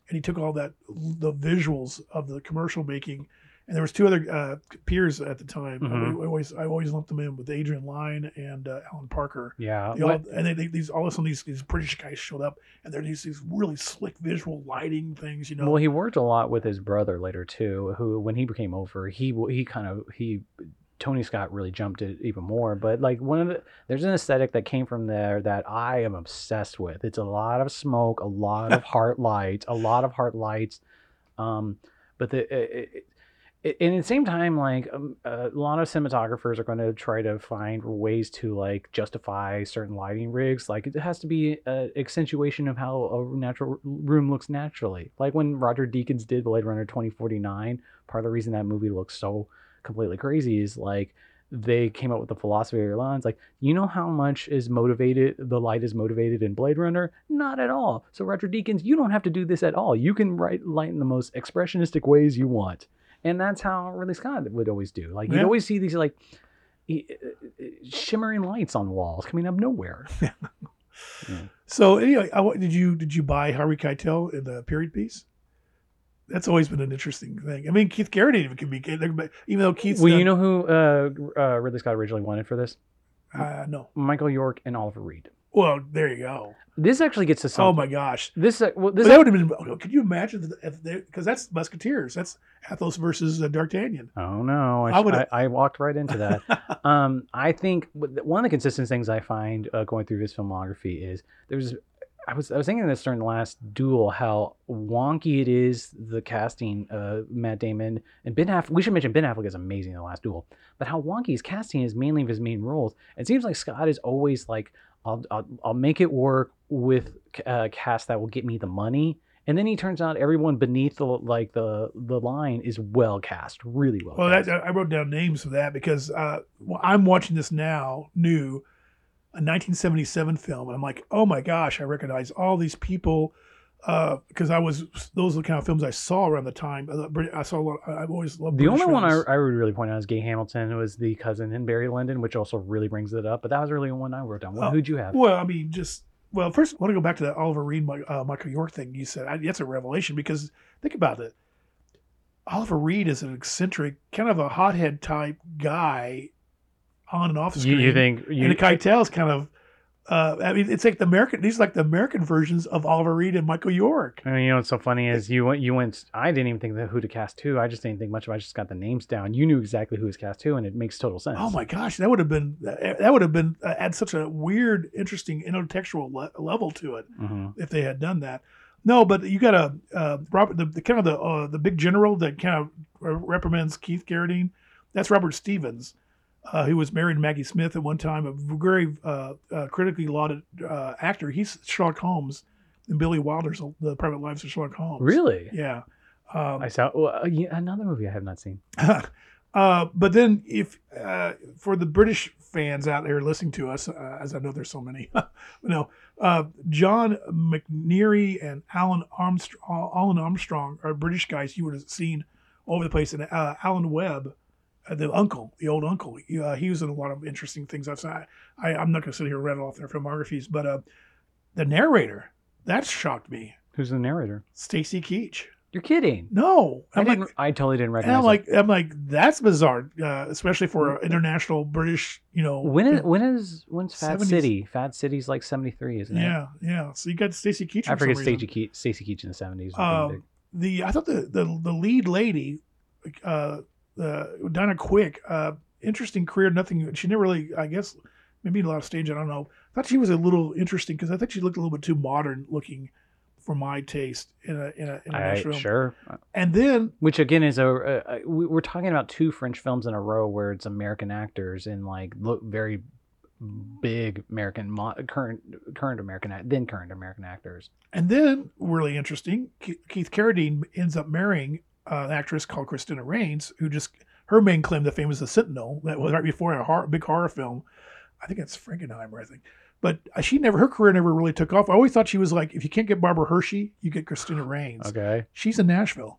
and he took all that the visuals of the commercial making. And there was two other uh, peers at the time. Mhm. I, always I always lumped them in with Adrian Lyne and uh, Alan Parker. Yeah. They all, and they, they, these all of a sudden these, these British guys showed up, and they're these these really slick visual lighting things. You know, Well, he worked a lot with his brother later too. Who, when he became over, he he kind of he Tony Scott really jumped it even more. But like one of the there's an aesthetic that came from there that I am obsessed with. It's a lot of smoke, a lot of heart lights, a lot of heart lights. Um, but the it, it, it, and at the same time, like um, a lot of cinematographers are going to try to find ways to like justify certain lighting rigs. Like it has to be an accentuation of how a natural room looks naturally. Like when Roger Deakins did Blade Runner 2049, part of the reason that movie looks so completely crazy is like they came up with the philosophy of lines like you know how much is motivated the light is motivated in blade runner? Not at all. So roger deakins you don't have to do this at all. You can write light in the most expressionistic ways you want. And that's how Ridley Scott would always do. Like you'd always see these like e- uh, uh, shimmering lights on walls coming of nowhere. So anyway, I, did you did you buy Harvey Keitel in the period piece? That's always been an interesting thing. I mean, Keith Garrett even can be, even though Keith. well, done- you know who uh, uh, Ridley Scott originally wanted for this? uh, no. Michael York and Oliver Reed. Well, there you go. This actually gets to Oh my gosh, This uh, well, this that would have been. Could you imagine if? Because that's Musketeers. That's Athos versus uh, D'Artagnan. Oh no! I, I I, would've- I, walked right into that. um, I think one of the consistent things I find uh, going through his filmography is there's. I was I was thinking this during the last duel how wonky it is the casting uh Matt Damon and Ben Affleck. We should mention Ben Affleck is amazing in the last duel, but how wonky his casting is mainly of his main roles. It seems like Scott is always like I'll I'll, I'll make it work with a cast that will get me the money. And then he turns out everyone beneath the like the the line is well cast, really well. Well, cast. that, I wrote down names for that because uh, I'm watching this now, new, a 1977 film, and I'm like, oh my gosh, I recognize all these people because I was those are the kind of films I saw around the time. Uh, I saw a lot. I've always loved The British only one I, films. I would really point out is Gay Hamilton, who was the cousin in Barry Lyndon, which also really brings it up. But that was really the one I wrote down. What, Oh, who'd you have? Well, I mean, just well, first I want to go back to that Oliver Reed, uh, Michael York thing. You said I, that's a revelation because think about it. Oliver Reed is an eccentric, kind of a hothead type guy, on and off You, screen. you think you, and the Keitel is kind of, uh, I mean, it's like the American. These are like the American versions of Oliver Reed and Michael York. I mean, you know what's so funny is you went you went. I didn't even think that who to cast too. I just didn't think much of. it. I just got the names down. You knew exactly who was cast too, and it makes total sense. Oh my gosh, that would have been that would have been uh, add such a weird, interesting intertextual le- level to it. hmm if they had done that. No, but you got a uh, Robert, the, the kind of the uh, the big general that kind of reprimands Keith Carradine. That's Robert Stephens, uh, who was married to Maggie Smith at one time, a very uh, uh, critically lauded uh, actor. He's Sherlock Holmes in Billy Wilder's The Private Lives of Sherlock Holmes. Really? Yeah. Um, I saw well, uh, yeah, another movie I have not seen. uh, but then, if uh, for the British fans out there listening to us, uh, as I know there's so many, no, uh, John McEnery and Alun Armstrong, Alun Armstrong are British guys you would have seen over the place, and uh, Alan Webb, the uncle, the old uncle, he, uh, he was in a lot of interesting things. I've seen. I, I, I'm not going to sit here and rattle off their filmographies, but uh, the narrator that shocked me, Who's the narrator? Stacy Keach. You're kidding. No, I, I'm like, didn't, I totally didn't and recognize. I'm it. like, I'm like, that's bizarre, uh, especially for international British, you know. when is when is when's Fat 70s. City? Fat City's like 73, isn't it? yeah, yeah. So you got Stacy Keach. I for forget. Stacy Keach, Stacy Keach in the 70s. Um, the I thought the the, the lead lady, uh, uh, Diana Quick, uh, interesting career. Nothing. She never really. I guess maybe a lot of stage. I don't know. I thought she was a little interesting because I think she looked a little bit too modern looking for my taste in a in a, in a I, Nash film. sure. And then Which again is a uh, uh, we- we're talking about two French films in a row where it's American actors and like look very big American mo- current current American then current American actors. and then really interesting. Keith Carradine ends up marrying uh, an actress called Cristina Raines, who just her main claim to fame is The Sentinel. That was right before a horror, big horror film. I think it's Frankenheimer. I think. But uh, she never, her career never really took off. I always thought she was like, if you can't get Barbara Hershey, you get Cristina Raines. Okay. She's in Nashville.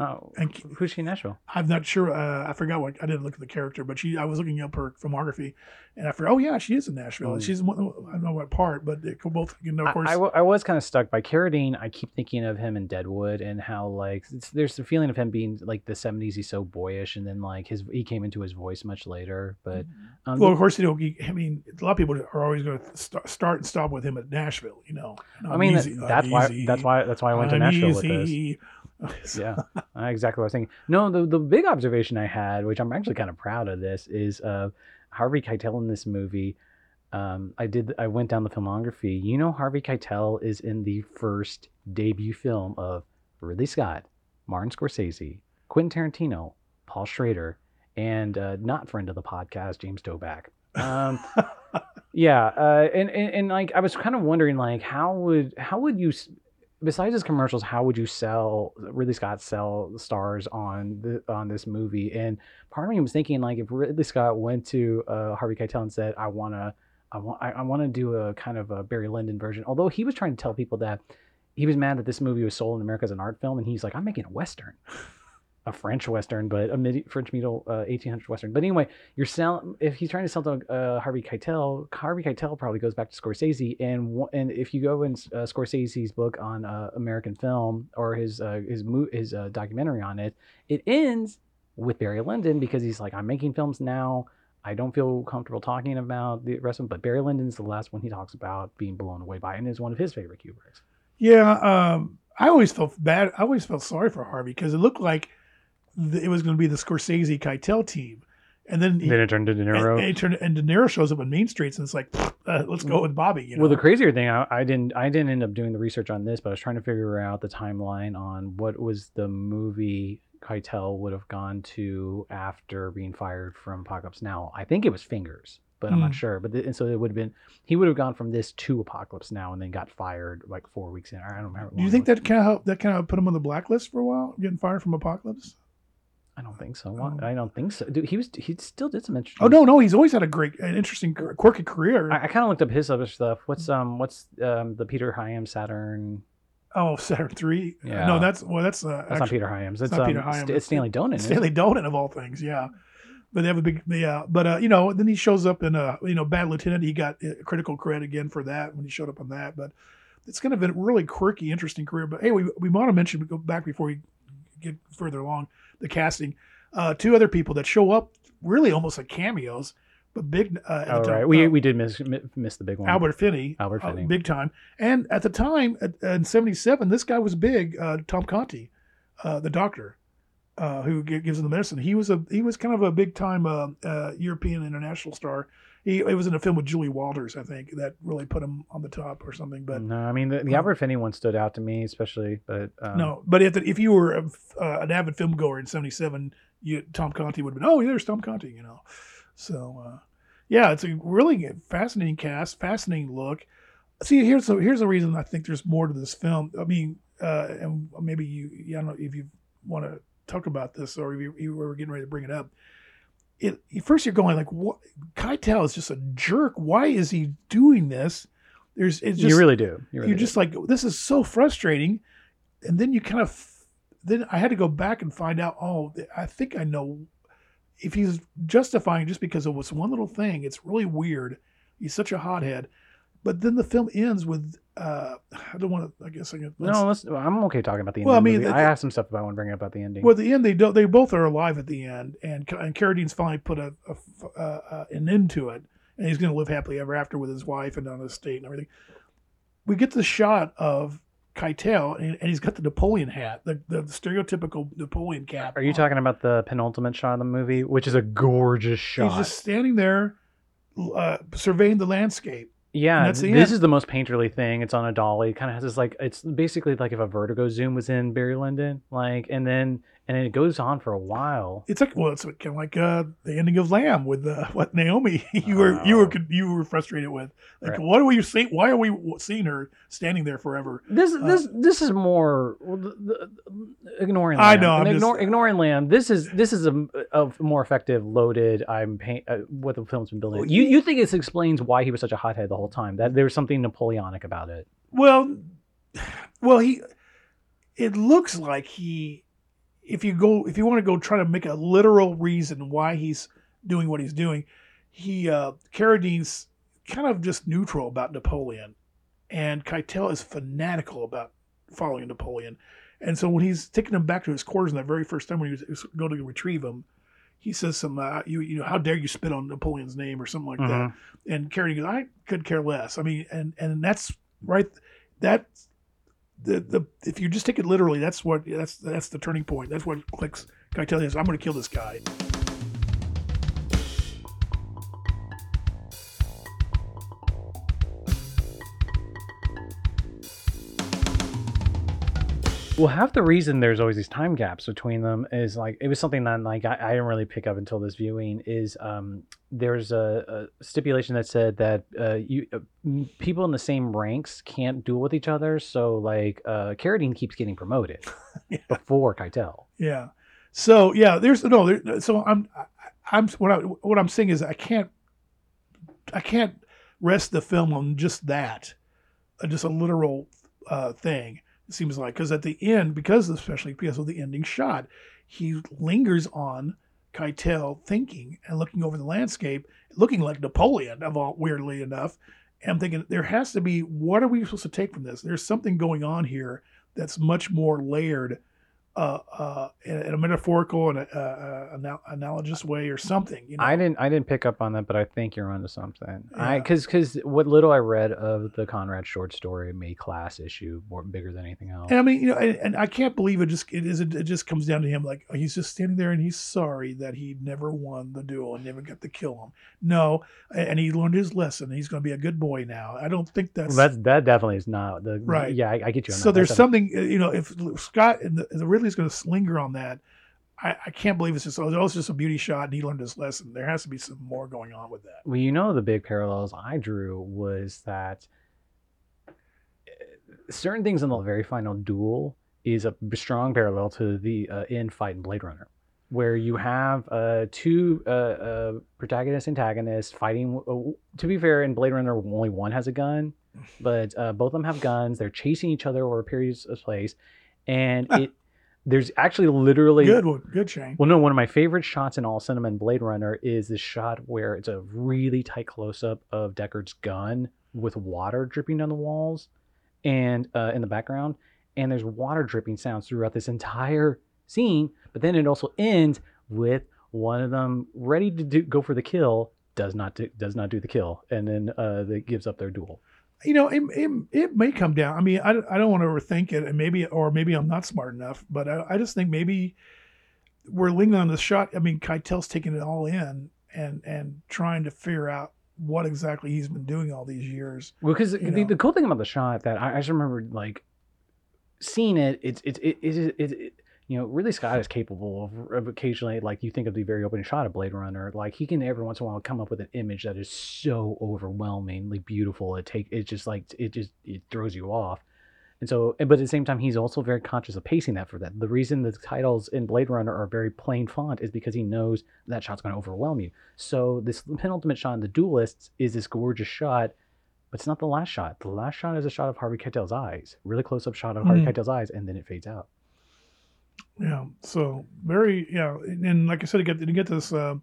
Oh, And- who's she in Nashville? I'm not sure. Uh, I forgot what I didn't look at the character, but she. I was looking up her filmography, and I forgot. Oh yeah, she is in Nashville. Mm. she's one, I don't know what part, but could both. You know, of course. I, w- I was kind of stuck by Carradine. I keep thinking of him in Deadwood and how like it's, there's the feeling of him being like the 70s. He's so boyish, and then like his he came into his voice much later. But um, well, of course, you know. he- I mean, a lot of people are always going to st- start and stop with him at Nashville. You know. I mean that- Uneasy, that's why that's why that's why I went to Nashville with this. yeah exactly what i was thinking. No the, the big observation i had which i'm actually kind of proud of this is uh harvey keitel in this movie. Um i did i went down the filmography. You know harvey keitel is in the first debut film of ridley scott martin scorsese quentin tarantino paul schrader and uh not friend of the podcast james toback um yeah uh and, and and like i was kind of wondering like how would how would you besides his commercials how would you sell ridley scott sell stars on the on this movie? And part of me was thinking like if ridley scott went to uh harvey keitel and said i want to i want i, I want to do a kind of a barry lyndon version although he was trying to tell people that he was mad that this movie was sold in america as an art film and he's like i'm making a western a French Western, but a mid- French medieval uh, 1800s Western. But anyway, you're selling if he's trying to sell to uh, Harvey Keitel, Harvey Keitel probably goes back to Scorsese, and and if you go in uh, Scorsese's book on uh, American film or his uh, his mo- his uh, documentary on it, it ends with Barry Lyndon because he's like, I'm making films now. I don't feel comfortable talking about the rest of them, but Barry Lyndon's the last one he talks about being blown away by, and is one of his favorite Kubricks. Yeah, um, I always felt bad. I always felt sorry for Harvey because it looked like it was going to be the Scorsese Keitel team, and then he, Then it turned to De and, Niro. and, it turned- and De Niro shows up on Mean Streets, and it's like, uh, let's go with Bobby. You know? Well, the crazier thing, I, I didn't, I didn't end up doing the research on this, but I was trying to figure out the timeline on what was the movie Keitel would have gone to after being fired from Apocalypse Now. I think it was Fingers, but I'm not Hmm. sure. But the, and so it would have been, he would have gone from this to Apocalypse Now, and then got fired like four weeks in. I don't remember. Do you think that kind of that kind of put him on the blacklist for a while, getting fired from Apocalypse? I don't think so. Oh. I don't think so. Dude, he was, he still did some interesting. Oh no, no, he's always had a great, an interesting, quirky career. I, I kind of looked up his other stuff. What's um, what's um, the Peter Hyam Saturn? oh, Saturn Three. Yeah. No, that's well, that's uh, That's not Peter Hyams. It's, not um, Peter Hyams, St- it's Stanley Donen. Stanley Donen of all things, yeah. But they have a big, yeah. But uh, you know, then he shows up in a, you know, Bad Lieutenant. He got uh, critical credit again for that when he showed up on that. But it's kind of a really quirky, interesting career. But hey, we we want to mention, we go back before we get further along the casting. Uh, two other people that show up really almost like cameos, but big. Uh, Oh time. right, we Uh, we did miss miss the big one. Albert Finney, Albert uh, Finney. big time. And at the time, at, in '77, this guy was big. Uh, Tom Conti, uh, the doctor, uh, who gives him the medicine. He was a he was kind of a big time uh, uh, European international star. He, he was in a film with Julie Walters, I think, that really put him on the top or something. But no, I mean the, the um, Albert Finney one stood out to me especially, but um, no, but if if you were a, uh, an avid film goer in '77, you Tom Conti would have been. Oh, there's Tom Conti, you know. So uh, yeah, it's a really fascinating cast, fascinating look. See, here's the here's the reason I think there's more to this film. I mean, uh, and maybe you, I don't know if you want to talk about this or if you, you were getting ready to bring it up. It first you're going like, what? Keitel is just a jerk. Why is he doing this? There's it's just you really do. You really do. just like this is so frustrating and then you kind of then i had to go back and find out oh i think i know if he's justifying just because it was one little thing it's really weird he's such a hothead but then the film ends with uh i don't want to i guess i can no. Let's, I'm okay talking about the ending. Well, I mean, the- I have some stuff I want to bring up about the ending. well at the end they don't they both are alive at the end and and Carradine's finally put a, a, a, a an end to it and he's going to live happily ever after with his wife and on the estate and everything we get the shot of Keitel, and, and he's got the Napoleon hat, the, the stereotypical Napoleon cap. Are you on. talking about the penultimate shot of the movie, which is a gorgeous shot? He's just standing there, uh, surveying the landscape. Yeah, this end. is the most painterly thing. It's on a dolly. Kind of has this like it's basically like if a Vertigo zoom was in Barry Lyndon, like, and then and it goes on for a while. It's like well, it's kind of like uh, the ending of Lamb with uh, what Noomi you were you were Oh. you were frustrated with. Like, Right. what are we seeing? Why are we seeing her standing there forever? This Uh, this this is more well, the, the, ignoring. I Lamb. know, I'm And just- ignoring Lamb. This is this is a, a more effective, loaded. I'm uh, what the film's been building. Well, You you think it explains why he was such a hothead the whole time? That there was something Napoleonic about it. Well, well, he. It looks like he, if you go, if you want to go try to make a literal reason why he's doing what he's doing, he uh Carradine's kind of just neutral about Napoleon, and Keitel is fanatical about following Napoleon, and so when he's taking him back to his quarters in that very first time when he was going to retrieve him. He says some, uh, you you know, how dare you spit on Napoleon's name or something like that Mhm. and Carradine goes, I could care less. I mean, and and that's right. That the the if you just take it literally, that's what that's that's the turning point. That's what clicks. Keitel is, I'm going to kill this guy. Well, half the reason there's always these time gaps between them is like it was something that like I, I didn't really pick up until this viewing. Is um there's a, a stipulation that said that uh, you uh, people in the same ranks can't duel with each other. So like uh, Carradine keeps getting promoted Yeah. before Keitel. Yeah. So yeah, there's no. There, so I'm I'm what I what I'm saying is I can't I can't rest the film on just that, uh, just a literal uh, thing. It seems like because at the end, because especially because of the ending shot, he lingers on Keitel thinking and looking over the landscape, looking like Napoleon. Of all weirdly enough, and I'm thinking there has to be what are we supposed to take from this? There's something going on here that's much more layered uh, uh, in, in a metaphorical and a, anal- analogous way or something. You know? I didn't I didn't pick up on that, but I think you're onto something. I Yeah. because because what little I read of the Conrad short story made class issue more bigger than anything else. And I mean, you know, and, and I can't believe it. Just it is. It just comes down to him. Like he's just standing there and he's sorry that he never won the duel and never got to kill him. No, and he learned his lesson. He's going to be a good boy now. I don't think that's Well, that's that definitely is not the Right. Yeah, I, I get you. On so. that. There's That's something you know. If Scott and the, the Ridley's going to linger on that, I, I can't believe it's just oh, it's just a beauty shot and he learned his lesson. There has to be some more going on with that. Well, you know, the big parallels I drew was that uh, certain things in the very final duel is a strong parallel to the uh, end fight in Blade Runner, where you have uh, two uh, uh, protagonist antagonists fighting. Uh, to be fair, in Blade Runner, only one has a gun, but uh, both of them have guns. They're chasing each other over a period of place, and it there's actually literally Good one, good Shane. well, no, one of my favorite shots in all cinema in Blade Runner is this shot where it's a really tight close up of Deckard's gun with water dripping down the walls and uh, in the background. And there's water dripping sounds throughout this entire scene. But then it also ends with one of them ready to do, go for the kill, does not do, does not do the kill, and then uh, they gives up their duel. You know, it, it, it may come down. I mean, I, don't- I don't want to overthink it, and maybe, or maybe I'm not smart enough, but I, I just think maybe we're leaning on the shot. I mean, Keitel's taking it all in and and trying to figure out what exactly he's been doing all these years. Well, because the, know. the cool thing about the shot that I, I just remember like seeing it, it's it's it, it, it, it, it you know Ridley Scott is capable of, of occasionally like you think of the very opening shot of Blade Runner, like he can every once in a while come up with an image that is so overwhelmingly beautiful. It take it just like it just it throws you off. And so, but at the same time, he's also very conscious of pacing that for that. The reason the titles in Blade Runner are very plain font is because he knows that shot's going to overwhelm you. So this penultimate shot in the Duelists is this gorgeous shot, but it's not the last shot. The last shot is a shot of Harvey Keitel's eyes, really close up shot of Harvey Mhm. Keitel's eyes, and then it fades out. Yeah. So very, yeah, and, and like I said, you get you get this. Um,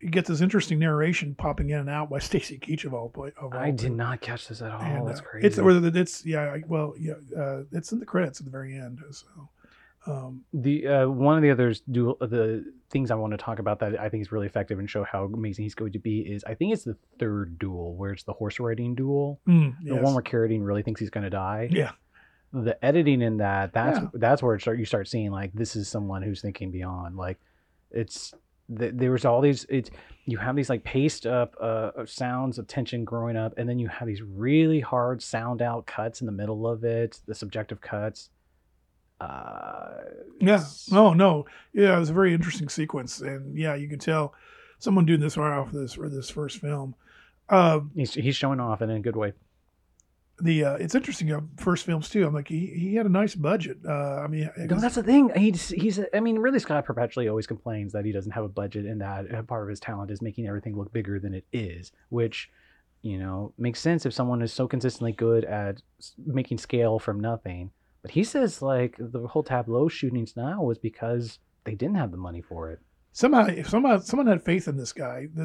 you get this interesting narration popping in and out by Stacy Keach of all. Of all I did not catch this at all. And, That's uh, crazy. It's it's yeah. Well, yeah. Uh, it's in the credits at the very end. So, um, the uh, one of the others do the things I want to talk about that I think is really effective and show how amazing he's going to be is I think it's the third duel where it's the horse riding duel, mm, the yes. one where Carradine really thinks he's going to die. yeah. The editing in that that's Yeah. that's where it start, you start seeing like this is someone who's thinking beyond like it's th- there was all these it's you have these like paced up uh of sounds of tension growing up and then you have these really hard sound out cuts in the middle of it the subjective cuts uh Yeah. No, no. Yeah, it was a very interesting sequence, and yeah, you can tell someone doing this right off this for this first film. Um, he's, he's showing off in a good way the uh, it's interesting. Uh, first films too. I'm like he, he had a nice budget. Uh, I mean, No, that's the thing. He's he's. I mean, really, Scott perpetually always complains that he doesn't have a budget, and that part of his talent is making everything look bigger than it is, which, you know, makes sense if someone is so consistently good at making scale from nothing. But he says like the whole tableau shootings now was because they didn't have the money for it. Somehow if someone someone had faith in this guy, they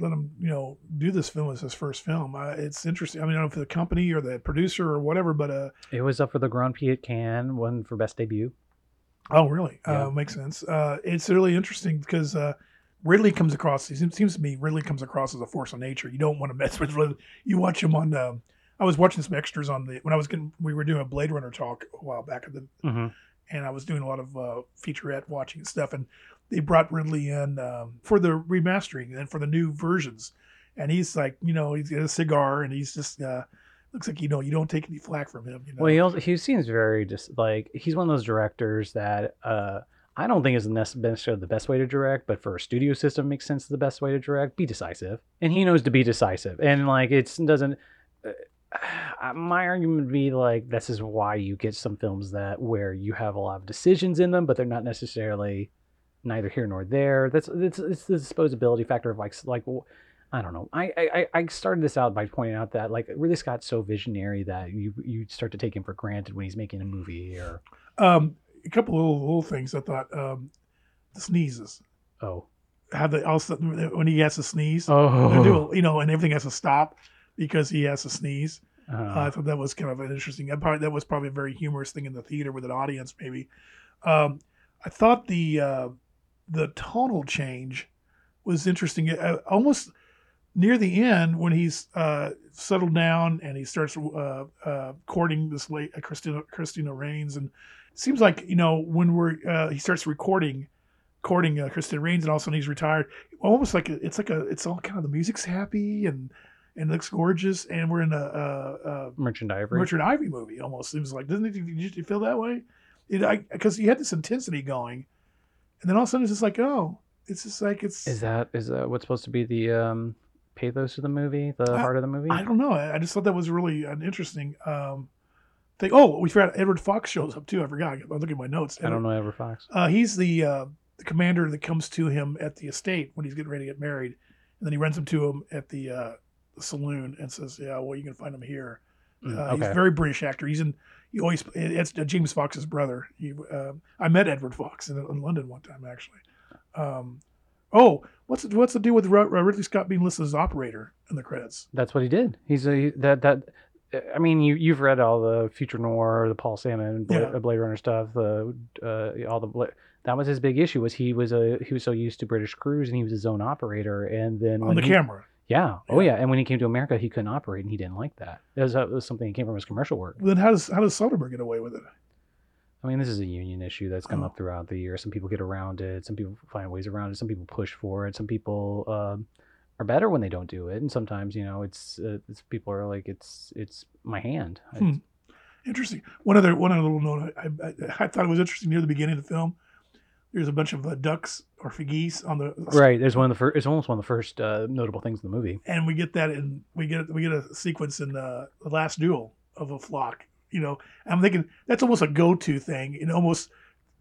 let him you know do this film as his first film. Uh, it's interesting. I mean, I don't know if the company or the producer or whatever, but uh, It was up for the Grand Prix at Cannes, one for best debut. oh really? Yeah. Uh, makes sense. Uh, it's really interesting because. Uh, Ridley comes across. It seems to me Ridley comes across as a force of nature. You don't want to mess with Ridley. You watch him on. Um, I was watching some extras on the when I was getting. We were doing a Blade Runner talk a while back at the Mm-hmm. and I was doing a lot of uh, featurette watching and stuff, and they brought Ridley in um, for the remastering and for the new versions, and he's like, you know, he's got a cigar, and he's just uh, looks like you know you don't take any flack from him. You know, Well, he also he seems very just like he's one of those directors that uh I don't think is necessarily the best way to direct, but for a studio system makes sense the best way to direct. Be decisive, and he knows to be decisive, and like it doesn't. Uh, my argument would be like this is why you get some films that where you have a lot of decisions in them, but they're not necessarily neither here nor there. That's it's it's the disposability factor of like like I don't know. I, I I- started this out by pointing out that like Ridley Scott's so visionary that you you start to take him for granted when he's making a movie or um, a couple little little things I thought um, the sneezes. oh How they also when he has to sneeze, oh do, you know, and everything has to stop because he has to sneeze. Uh, I thought that was kind of an interesting. That, probably, that was probably a very humorous thing in the theater with an audience, maybe. Um, I thought the uh, the tonal change was interesting. Uh, almost near the end, when he's uh, settled down and he starts uh, uh, courting this late uh, Christina Cristina Raines, and it seems like you know when we're uh, he starts recording. Courting uh, Cristina Raines, and all of a sudden he's retired. Almost like a, it's like a, it's all kind of the music's happy and and looks gorgeous, and we're in a, a, a Merchant Ivory. Richard Ivy movie almost. seems like, doesn't it? Did you feel that way? It, because you had this intensity going, and then all of a sudden it's just like, oh, it's just like it's. Is that is that what's supposed to be the um pathos of the movie, the I- heart of the movie? I don't know. I just thought that was really an interesting um, thing. Oh, we forgot Edward Fox shows up too. I forgot. I'm looking at my notes. I don't know Ever Fox. Uh, he's the uh, the commander that comes to him at the estate when he's getting ready to get married, and then he runs him to him at the, uh, the saloon and says, "Yeah, well, you can find him here." Mm, Uh, He's a very British actor. He's in. He always. It's uh, James Fox's brother. He. Uh, I met Edward Fox in, in London one time actually. Um, oh, what's what's the deal with uh, Ridley Scott being listed as operator in the credits? That's what he did. He's a that that. I mean, you you've read all the future noir, the Paul Sammon, Blade, Yeah. Blade Runner stuff, the uh, all the Bla- that was his big issue was he was a he was so used to British crews and he was his own operator and then On the he- camera. Yeah oh Yeah. and when he came to America he couldn't operate and he didn't like that it was, was something that came from his commercial work Then how does how does Soderbergh get away with it? I mean this is a union issue that's come Oh. up throughout the year some people get around it some people find ways around it some people push for it some people um, are better when they don't do it and sometimes you know it's, uh, it's people are like it's it's my hand Hmm. Interesting. One other one other little note. I, I, I thought it was interesting near the beginning of the film. There's a bunch of uh, ducks or geese on the Right. There's one of the first. It's almost one of the first uh, notable things in the movie. and we get that in we get we get a sequence in uh, the last duel of a flock. You know, I'm thinking that's almost a go-to thing. In almost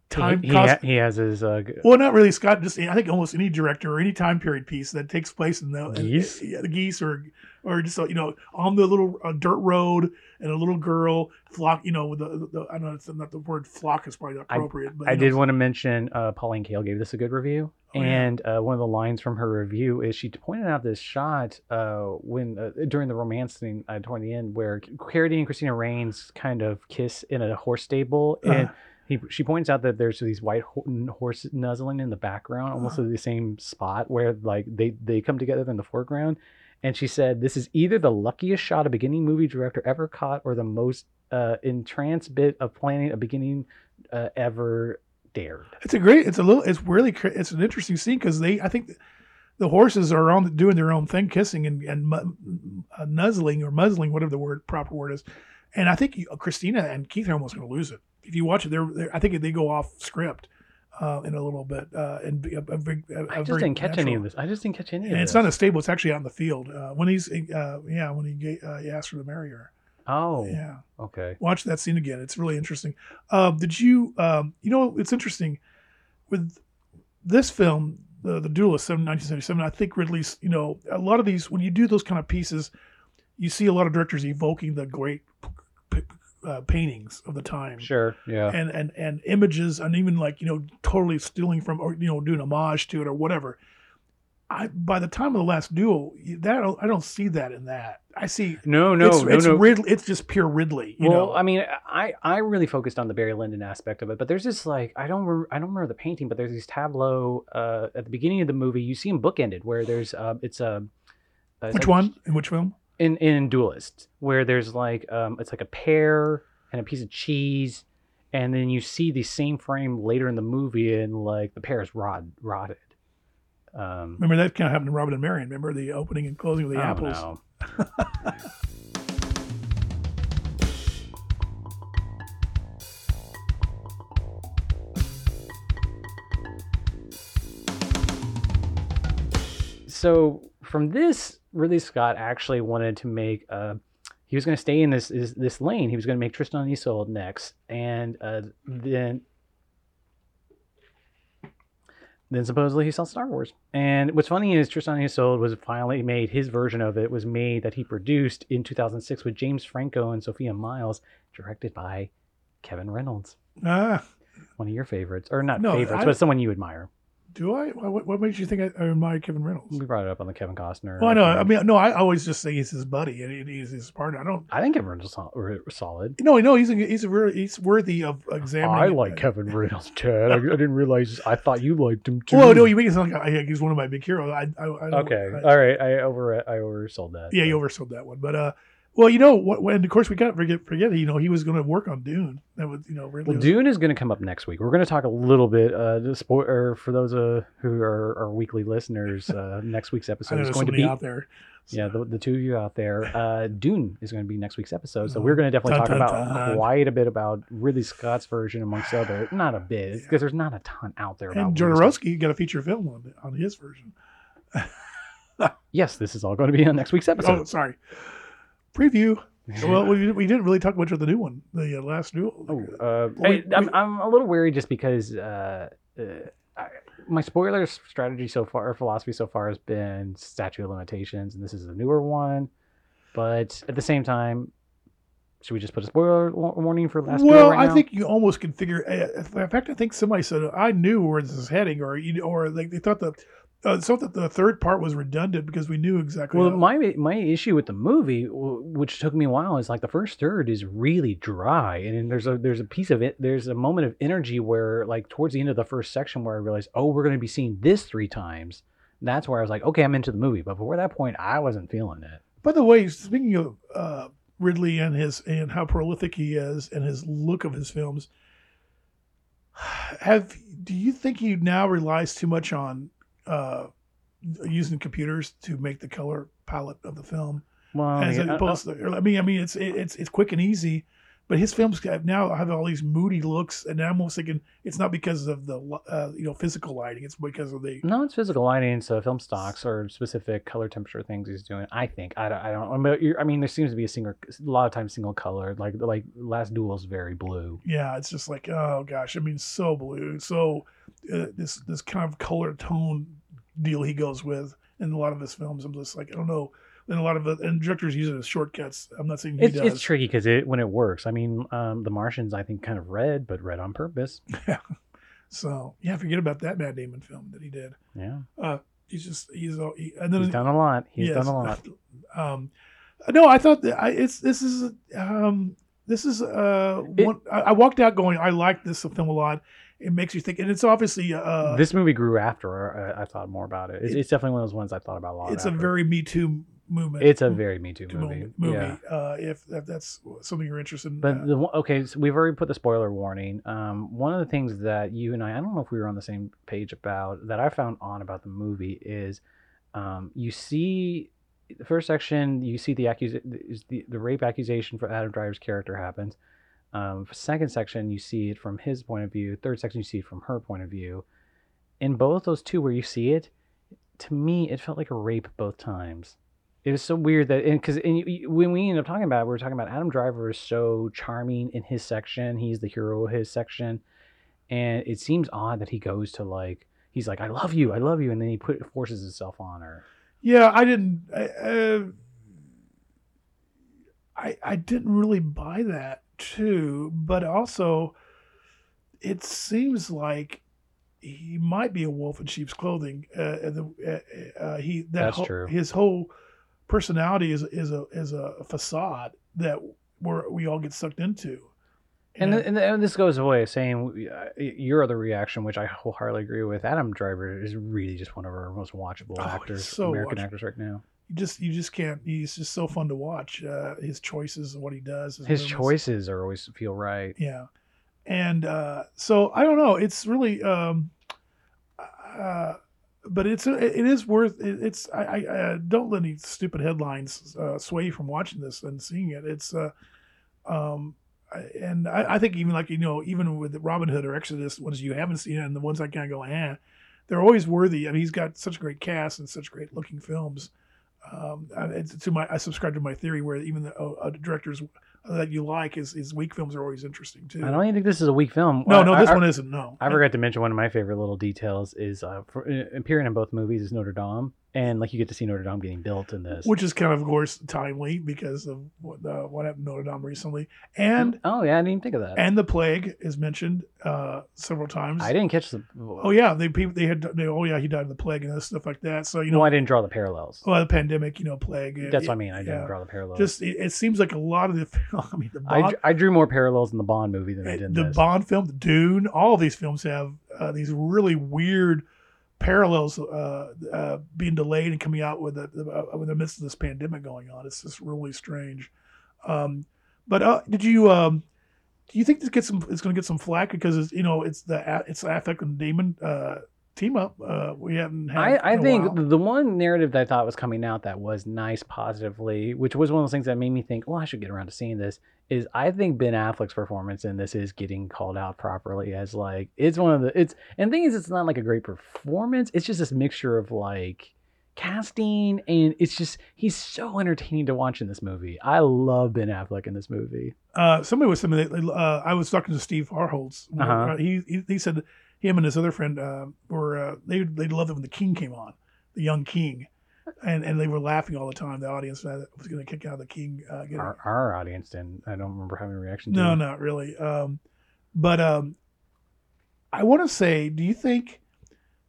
time, He, he, cost- he has his uh, well, not really Scott. Just I think almost any director or any time period piece that takes place in the in- Geese? yeah, the geese or or just you know on the little uh, dirt road and a little girl flock. You know, with the, the, I know it's not the word flock is probably not I- appropriate, but I did want to mention uh, Pauline Kael gave this a good review, Oh, yeah. and uh, one of the lines from her review is she pointed out this shot uh, when uh, during the romance scene uh, toward the end where Carradine and Cristina Raines kind of kiss in a horse stable, and Uh. He she points out that there's these white ho- horses nuzzling in the background, almost Uh. at the same spot where like they they come together in the foreground. and she said, "This is either the luckiest shot a beginning movie director ever caught, or the most uh, entranced bit of planning a beginning uh, ever dared." It's a great. It's a little. It's really. It's an interesting scene because they. I think the horses are on doing their own thing, kissing and and mu- uh, nuzzling or muzzling, whatever the word proper word is. And I think Christina and Keith are almost going to lose it if you watch it. They're, they're I think they go off script uh, in a little bit. Uh, and a, a, big- a, I just didn't catch any of this. I just didn't catch any of And this. it's not a stable. It's actually out in the field. Uh, when he's uh, yeah, when he, uh, he asked her to marry her. oh, Yeah okay. watch that scene again. It's really interesting. Um, did you, um, you know, it's interesting with this film, the the Duelist, seven- 1977. I think Ridley's, you know, a lot of these when you do those kind of pieces, you see a lot of directors evoking the great uh, paintings of the time. Sure. Yeah. And, and and images and even like you know totally stealing from or you know doing homage to it or whatever. I by the time of the last duel, that I don't see that in that. I see no, no, it's, no, it's no. Ridley. It's just pure Ridley. You well, know, I mean, I I really focused on the Barry Lyndon aspect of it, but there's this like I don't re- I don't remember the painting, but there's these tableau uh, at the beginning of the movie. You see them bookended where there's uh, it's a uh, it's which like- one in which film? In in Duelist where there's like um it's like a pear and a piece of cheese, and then you see the same frame later in the movie, and like the pear is rot rotted. Um, Remember that kind of happened to Robin and Marion. Remember the opening and closing of the don't apples. know. so from this, Ridley Scott actually wanted to make uh he was going to stay in this is this lane. He was going to make Tristan and Isolde next, and uh, then then supposedly he saw Star Wars. And what's funny is Tristan and Isolde was finally made. His version of it was made that he produced in 2006 with James Franco and Sophia Myles, directed by Kevin Reynolds, Ah, one of your favorites, or not No, favorites, I- but someone you admire. Do I? What, what makes you think I, I admire Kevin Reynolds? We brought it up on the Kevin Costner. Well, I know. I mean, no. I always just say he's his buddy and he's his partner. I don't. I think Kevin Reynolds is solid. No, no. He's a, he's a really, he's worthy of examining. I it. like Kevin Reynolds, Chad. I, I didn't realize. I thought you liked him too. Well, no, you make it sound like I, he's one of my big heroes. I, I, okay, all right. I over I oversold that. yeah, so. you oversold that one. But uh, well, you know what? When of course we got forget forget. You know, he was going to work on Dune. That was you know really. Well, Dune is going to come up next week. We're going to talk a little bit. Uh, the spo- or for those uh, who are our weekly listeners, uh, next week's episode is going to be out there. yeah the, the two of you out there. Uh, Dune is going to be next week's episode, so Oh. we're going to definitely talk about quite a bit about Ridley Scott's version, amongst other. Not a bit because there's not a ton out there. About And. Jodorowsky got a feature film on on his version. Yes, this is all going to be on next week's episode. Oh, sorry. Preview. well, we, we didn't really talk much of the new one, the uh, last duel. Oh, uh, We- I, I'm, we- I'm a little wary just because uh, uh, I, my spoiler strategy so far, or philosophy so far, has been statute of limitations, and this is a newer one. But at the same time, should we just put a spoiler warning for last? Well, right I now? think you almost can figure. uh, In fact, I think somebody said I knew where this is heading, or you- or like they thought the uh, so that the third part was redundant because we knew exactly. Well, how- my my issue with the movie, which took me a while, is like the first third is really dry, and there's a there's a piece of it. There's a moment of energy where, like, towards the end of the first section, where I realized, oh, we're going to be seeing this three times. That's where I was like, okay, I'm into the movie. But before that point, I wasn't feeling it. By the way, speaking of uh, Ridley and his and how prolific he is and his look of his films, have do you think he now relies too much on uh, using computers to make the color palette of the film? Well, as yeah, opposed to, I mean, I mean, it's it's it's quick and easy, but his films now have all these moody looks, and I'm almost thinking it's not because of the uh, you know physical lighting; it's because of the no, it's physical lighting, so film stocks or specific color temperature things he's doing. I think I don't. I don't. I mean, I mean, there seems to be a single, a lot of times single color. Like like Last Duel is very blue. yeah. It's just like oh gosh, I mean, so blue, so uh, this this kind of color tone deal he goes with in a lot of his films. I'm just like I don't know. And a lot of the and directors use it as shortcuts. I'm not saying he It's, does. it's tricky because it when it works. I mean, um, The Martians, I think, kind of red, but red on purpose. Yeah. So yeah, forget about that Matt Damon film that he did. Yeah, He's just he's all he, and then he's done a lot. He's Yes. done a lot. Um, no, I thought that I, it's this is um, this is uh, It- one, I, I walked out going I like this film a lot. It makes you think, and it's obviously uh, this movie grew after uh, I thought more about it. It's, it- it's definitely one of those ones I thought about a lot. it's a very Me Too movement. It's a very Me Too to movie. movie. movie, Yeah. Uh, if, if that's something you're interested in. But uh, the okay, so we've already put the spoiler warning. Um, one of the things that you and I, I don't know if we were on the same page about that I found on about the movie is, um, you see the first section, you see the accusation, the, the rape accusation for Adam Driver's character happens. Um, second section, you see it from his point of view. Third section, you see it from her point of view. In both those two, where you see it, to me, it felt like a rape both times. It was so weird that because when we ended up talking about it, we were talking about Adam Driver is so charming in his section. He's the hero of his section, and it seems odd that he goes to like he's like I love you, I love you, and then he put forces himself on her. Yeah, I didn't. I, uh, I I didn't really buy that too, but also, it seems like he might be a wolf in sheep's clothing. Uh, and the, uh, uh, he that That's whole- true. His whole personality is is a is a facade that where we all get sucked into. And, and, th- and this goes away saying uh, your other reaction, which I wholeheartedly agree with. Adam Driver is really just one of our most watchable Oh, actors, so American watchable. actors right now. You just you just can't. He's just so fun to watch. Uh, his choices and what he does. His movements. choices are always feel right. yeah and uh so i don't know it's really um uh but it's it is worth it, it's i i, I don't let any stupid headlines uh, sway you from watching this and seeing it it's uh um and I, I think even like you know even with Robin Hood or Exodus ones you haven't seen it and the ones I kind of go eh they're always worthy I mean he's got such a great cast and such great looking films um, to my I subscribe to my theory where even the uh, uh, directors that you like is his weak films are always interesting too. I don't even think this is a weak film. No, no, I- this I- one isn't. No, I forgot to mention one of my favorite little details is uh, for, uh, appearing in both movies is Notre Dame, and like you get to see Notre Dame getting built in this. which is kind of, of course, timely because of what, uh, what happened to Notre Dame recently, and oh yeah, I didn't even think of that. and the plague is mentioned uh, several times. I didn't catch the. Oh yeah, they people they had they, oh yeah he died of the plague and stuff like that. So you know, no, I didn't draw the parallels. well, the pandemic, you know, plague. it- That's what I mean. I didn't yeah. draw the parallels. Just it, it seems like a lot of the I mean the Bond, dr- I drew more parallels in the Bond movie than I did in the this. Bond film, the Dune, all of these films have uh, these really weird parallels uh, uh, being delayed and coming out with the, the uh, in the midst of this pandemic going on. It's just really strange. Um, but uh, did you um, do you think this gets some? It's going to get some flack because it's you know it's the it's the Affleck and Damon uh, team up. Uh, we haven't had. I, I think while. the one narrative that I thought was coming out that was nice positively, which was one of those things that made me think, well, I should get around to seeing this, is I think Ben Affleck's performance in this is getting called out properly as like it's one of the it's and the thing is it's not like a great performance. It's just this mixture of like casting and it's just he's so entertaining to watch in this movie. I love Ben Affleck in this movie. uh, somebody was somebody. Uh, I was talking to Steve Harholz. Uh-huh. Uh, he, he he said him and his other friend uh, were uh, they they loved it when the King came on, the young King, and and they were laughing all the time. The audience was going to kick out the King. Uh, Our, our audience didn't. I don't remember having a reaction to no, not really. Um, but um, I want to say, do you think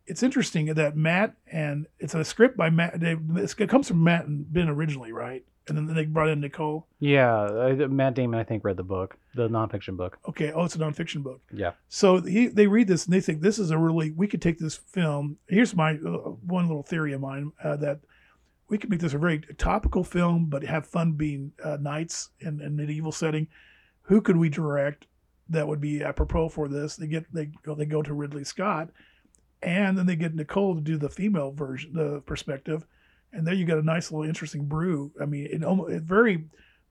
it's interesting that Matt and it's a script by Matt? They, it comes from Matt and Ben originally, right? And then they brought in Nicole. Yeah, uh, Matt Damon I think read the book, the nonfiction book. Okay. Oh, it's a nonfiction book. Yeah. So he, they read this and they think this is a really we could take this film. Here's my uh, one little theory of mine uh, that we could make this a very topical film, but have fun being uh, knights in a medieval setting. Who could we direct that would be apropos for this? They get they go they go to Ridley Scott, and then they get Nicole to do the female version, the perspective, and there you got a nice little interesting brew. I mean, it almost it very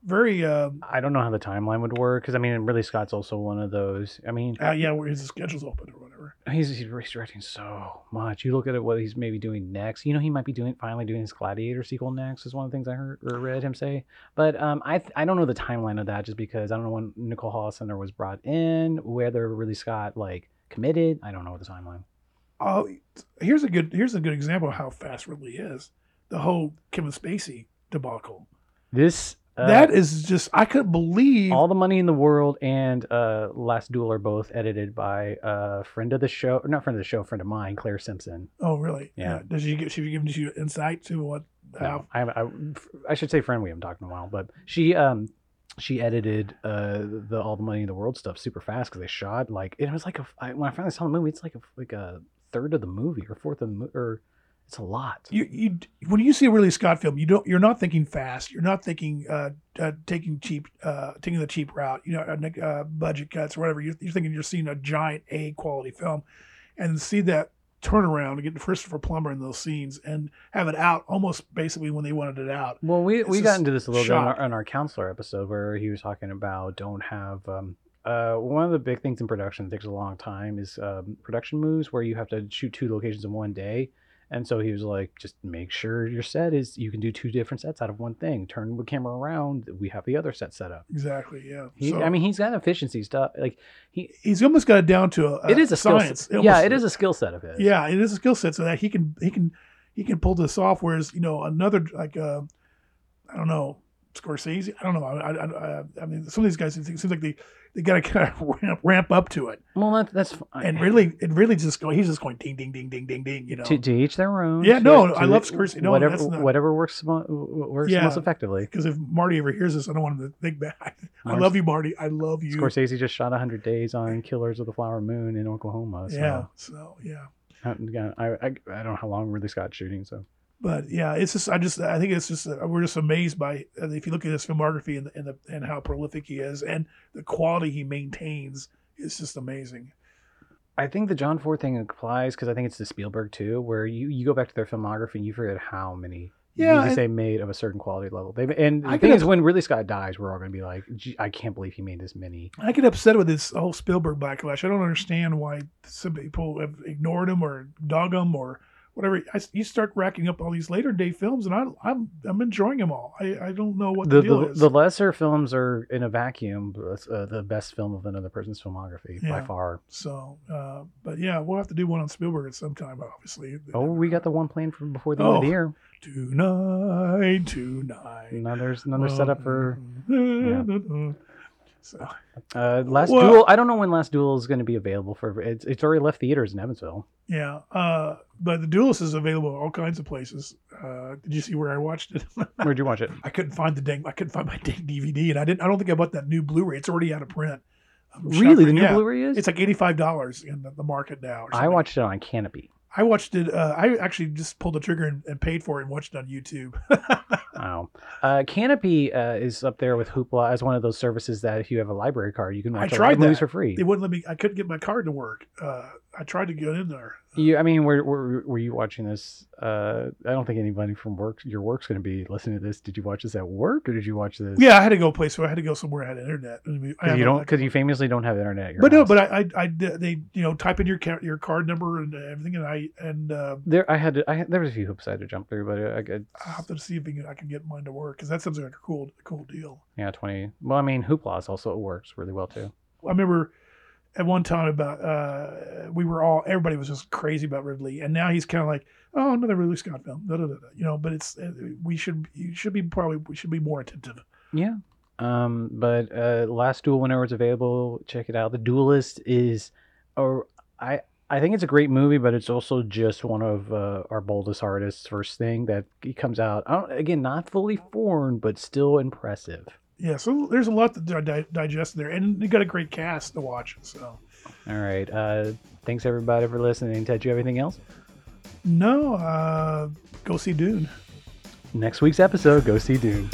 very um, I don't know how the timeline would work because I mean, really, Scott's also one of those. I mean, uh, yeah where his schedule's open or whatever. he's he's redirecting so much. You look at it, what he's maybe doing next. You know, he might be doing finally doing his Gladiator sequel next. Is one of the things I heard or read him say. But um, I I don't know the timeline of that just because I don't know when Nicole Holofcener was brought in, whether Ridley Scott like committed. I don't know what the timeline. Oh, here's a good here's a good example of how fast Ridley is. The whole Kevin Spacey debacle. This uh, that is just I couldn't believe. All the Money in the World and uh, Last Duel are both edited by a friend of the show, not friend of the show, friend of mine, Claire Simpson. oh, really? Yeah. Does she give she you insight to what? No, I, I, I should say friend. We haven't talked in a while, but she um she edited uh the All the Money in the World stuff super fast because they shot like it was like a I, when I finally saw the movie, it's like a like a third of the movie or fourth of the mo- or It's a lot. you, you when you see a Ridley Scott film, you don't you're not thinking fast. You're not thinking uh, uh, taking cheap uh, taking the cheap route. You know, uh, uh, budget cuts or whatever. You're, you're thinking you're seeing a giant A quality film, and see that turnaround and get Christopher Plummer in those scenes and have it out almost basically when they wanted it out. Well, we we got into this a little bit on our, on our counselor episode where he was talking about don't have um uh one of the big things in production that takes a long time is um, production moves where you have to shoot two locations in one day. And so he was like, just make sure your set is you can do two different sets out of one thing. Turn the camera around, we have the other set set up. Exactly. Yeah. He, So I mean, he's got efficiency stuff. Like he, he's almost got it down to a, it is a skill science. set. Yeah, it is a skill set of his. Yeah, it is a skill set so that he can he can he can pull this off. Whereas you know another like uh, I don't know Scorsese. I don't know. I, I, I, I mean, some of these guys it seems like they they got to kind of ramp, ramp up to it, Well, that, that's fine. and really it really just go. He's just going ding ding ding ding ding ding. You know. to, to each their own. Yeah, to- no, I love Scorsese. No, whatever, that's not- whatever works mo- works Yeah. most effectively. because if Marty ever hears this, I don't want him to think bad. I love you, Marty. I love you. Scorsese just shot 100 days on Killers of the Flower Moon in Oklahoma. So Yeah. So yeah. I, I, I, I don't know how long Ridley Scott's shooting. So but yeah, it's just I just I think it's just uh, we're just amazed by uh, if you look at his filmography and the, and, the, and how prolific he is and the quality he maintains is just amazing. I think the John Ford thing applies because I think it's the Spielberg too, where you, you go back to their filmography and you forget how many Yeah, movies they made of a certain quality level. They and the I thing is, when Ridley Scott dies, we're all going to be like, I can't believe he made this many. I get upset with this whole Spielberg backlash. I don't understand why some people have ignored him or dog him or whatever. I, you start racking up all these later day films, and I, I'm I'm enjoying them all. I, I don't know what the, The, deal the, is. the lesser films are in a vacuum, uh, the best film of another person's filmography by far. so, uh, but yeah, we'll have to do one on Spielberg at some time, obviously. Oh, we got the one planned from before the end of the Oh. year. tonight, tonight. Another another setup for So uh, Last Well- Duel. I don't know when Last Duel is going to be available for. It's it's already left theaters in Evansville. yeah, uh, but the Duelist is available all kinds of places. Uh, did you see where I watched it? Where'd you watch it? I couldn't find the dang. I couldn't find my dang DVD, and I didn't. I don't think I bought that new Blu-ray. It's already out of print. I'm Really, the new Yeah. Blu-ray is. It's like eighty-five dollars in the, the market now. I watched it on Kanopy. I watched it. Uh, I actually just pulled the trigger and, and paid for it and watched it on YouTube. Oh, uh, Kanopy uh, is up there with Hoopla as one of those services that if you have a library card, you can watch lot tried movies for free. They wouldn't let me. I couldn't get my card to work. Uh, I tried to get in there. You, I mean, were, were were you watching this? Uh, I don't think anybody from work, your work's going to be listening to this. Did you watch this at work, or did you watch this? Yeah, I had to go place. So I had to go somewhere I had internet. I mean, I you don't, because you famously don't have internet. At your But no, but I, I, I, they, you know, type in your ca- your card number and everything, and I, and uh, there, I had, to, I had, there was a few hoops I had to jump through, but I, I, I'll have to see if I can get mine to work because that sounds like a cool, cool deal. yeah, twenty. Well, I mean, Hoopla also works really well too. I remember at one time about uh, we were all everybody was just crazy about Ridley, and now he's kind of like, oh, another Ridley Scott film, da, da, da, you know. But it's uh, we should you should be probably we should be more attentive. Yeah. Um, but uh, Last Duel, whenever it's available, check it out. The Duelist is, or I, I think it's a great movie, but it's also just one of uh, our boldest artists' first thing that he comes out. Again, not fully formed, but still impressive. Yeah, so there's a lot to di- di- digest there, and you got a great cast to watch. So All right. Uh, thanks everybody for listening. Ted, you have anything else? no, uh, go see Dune. Next week's episode, go see Dune.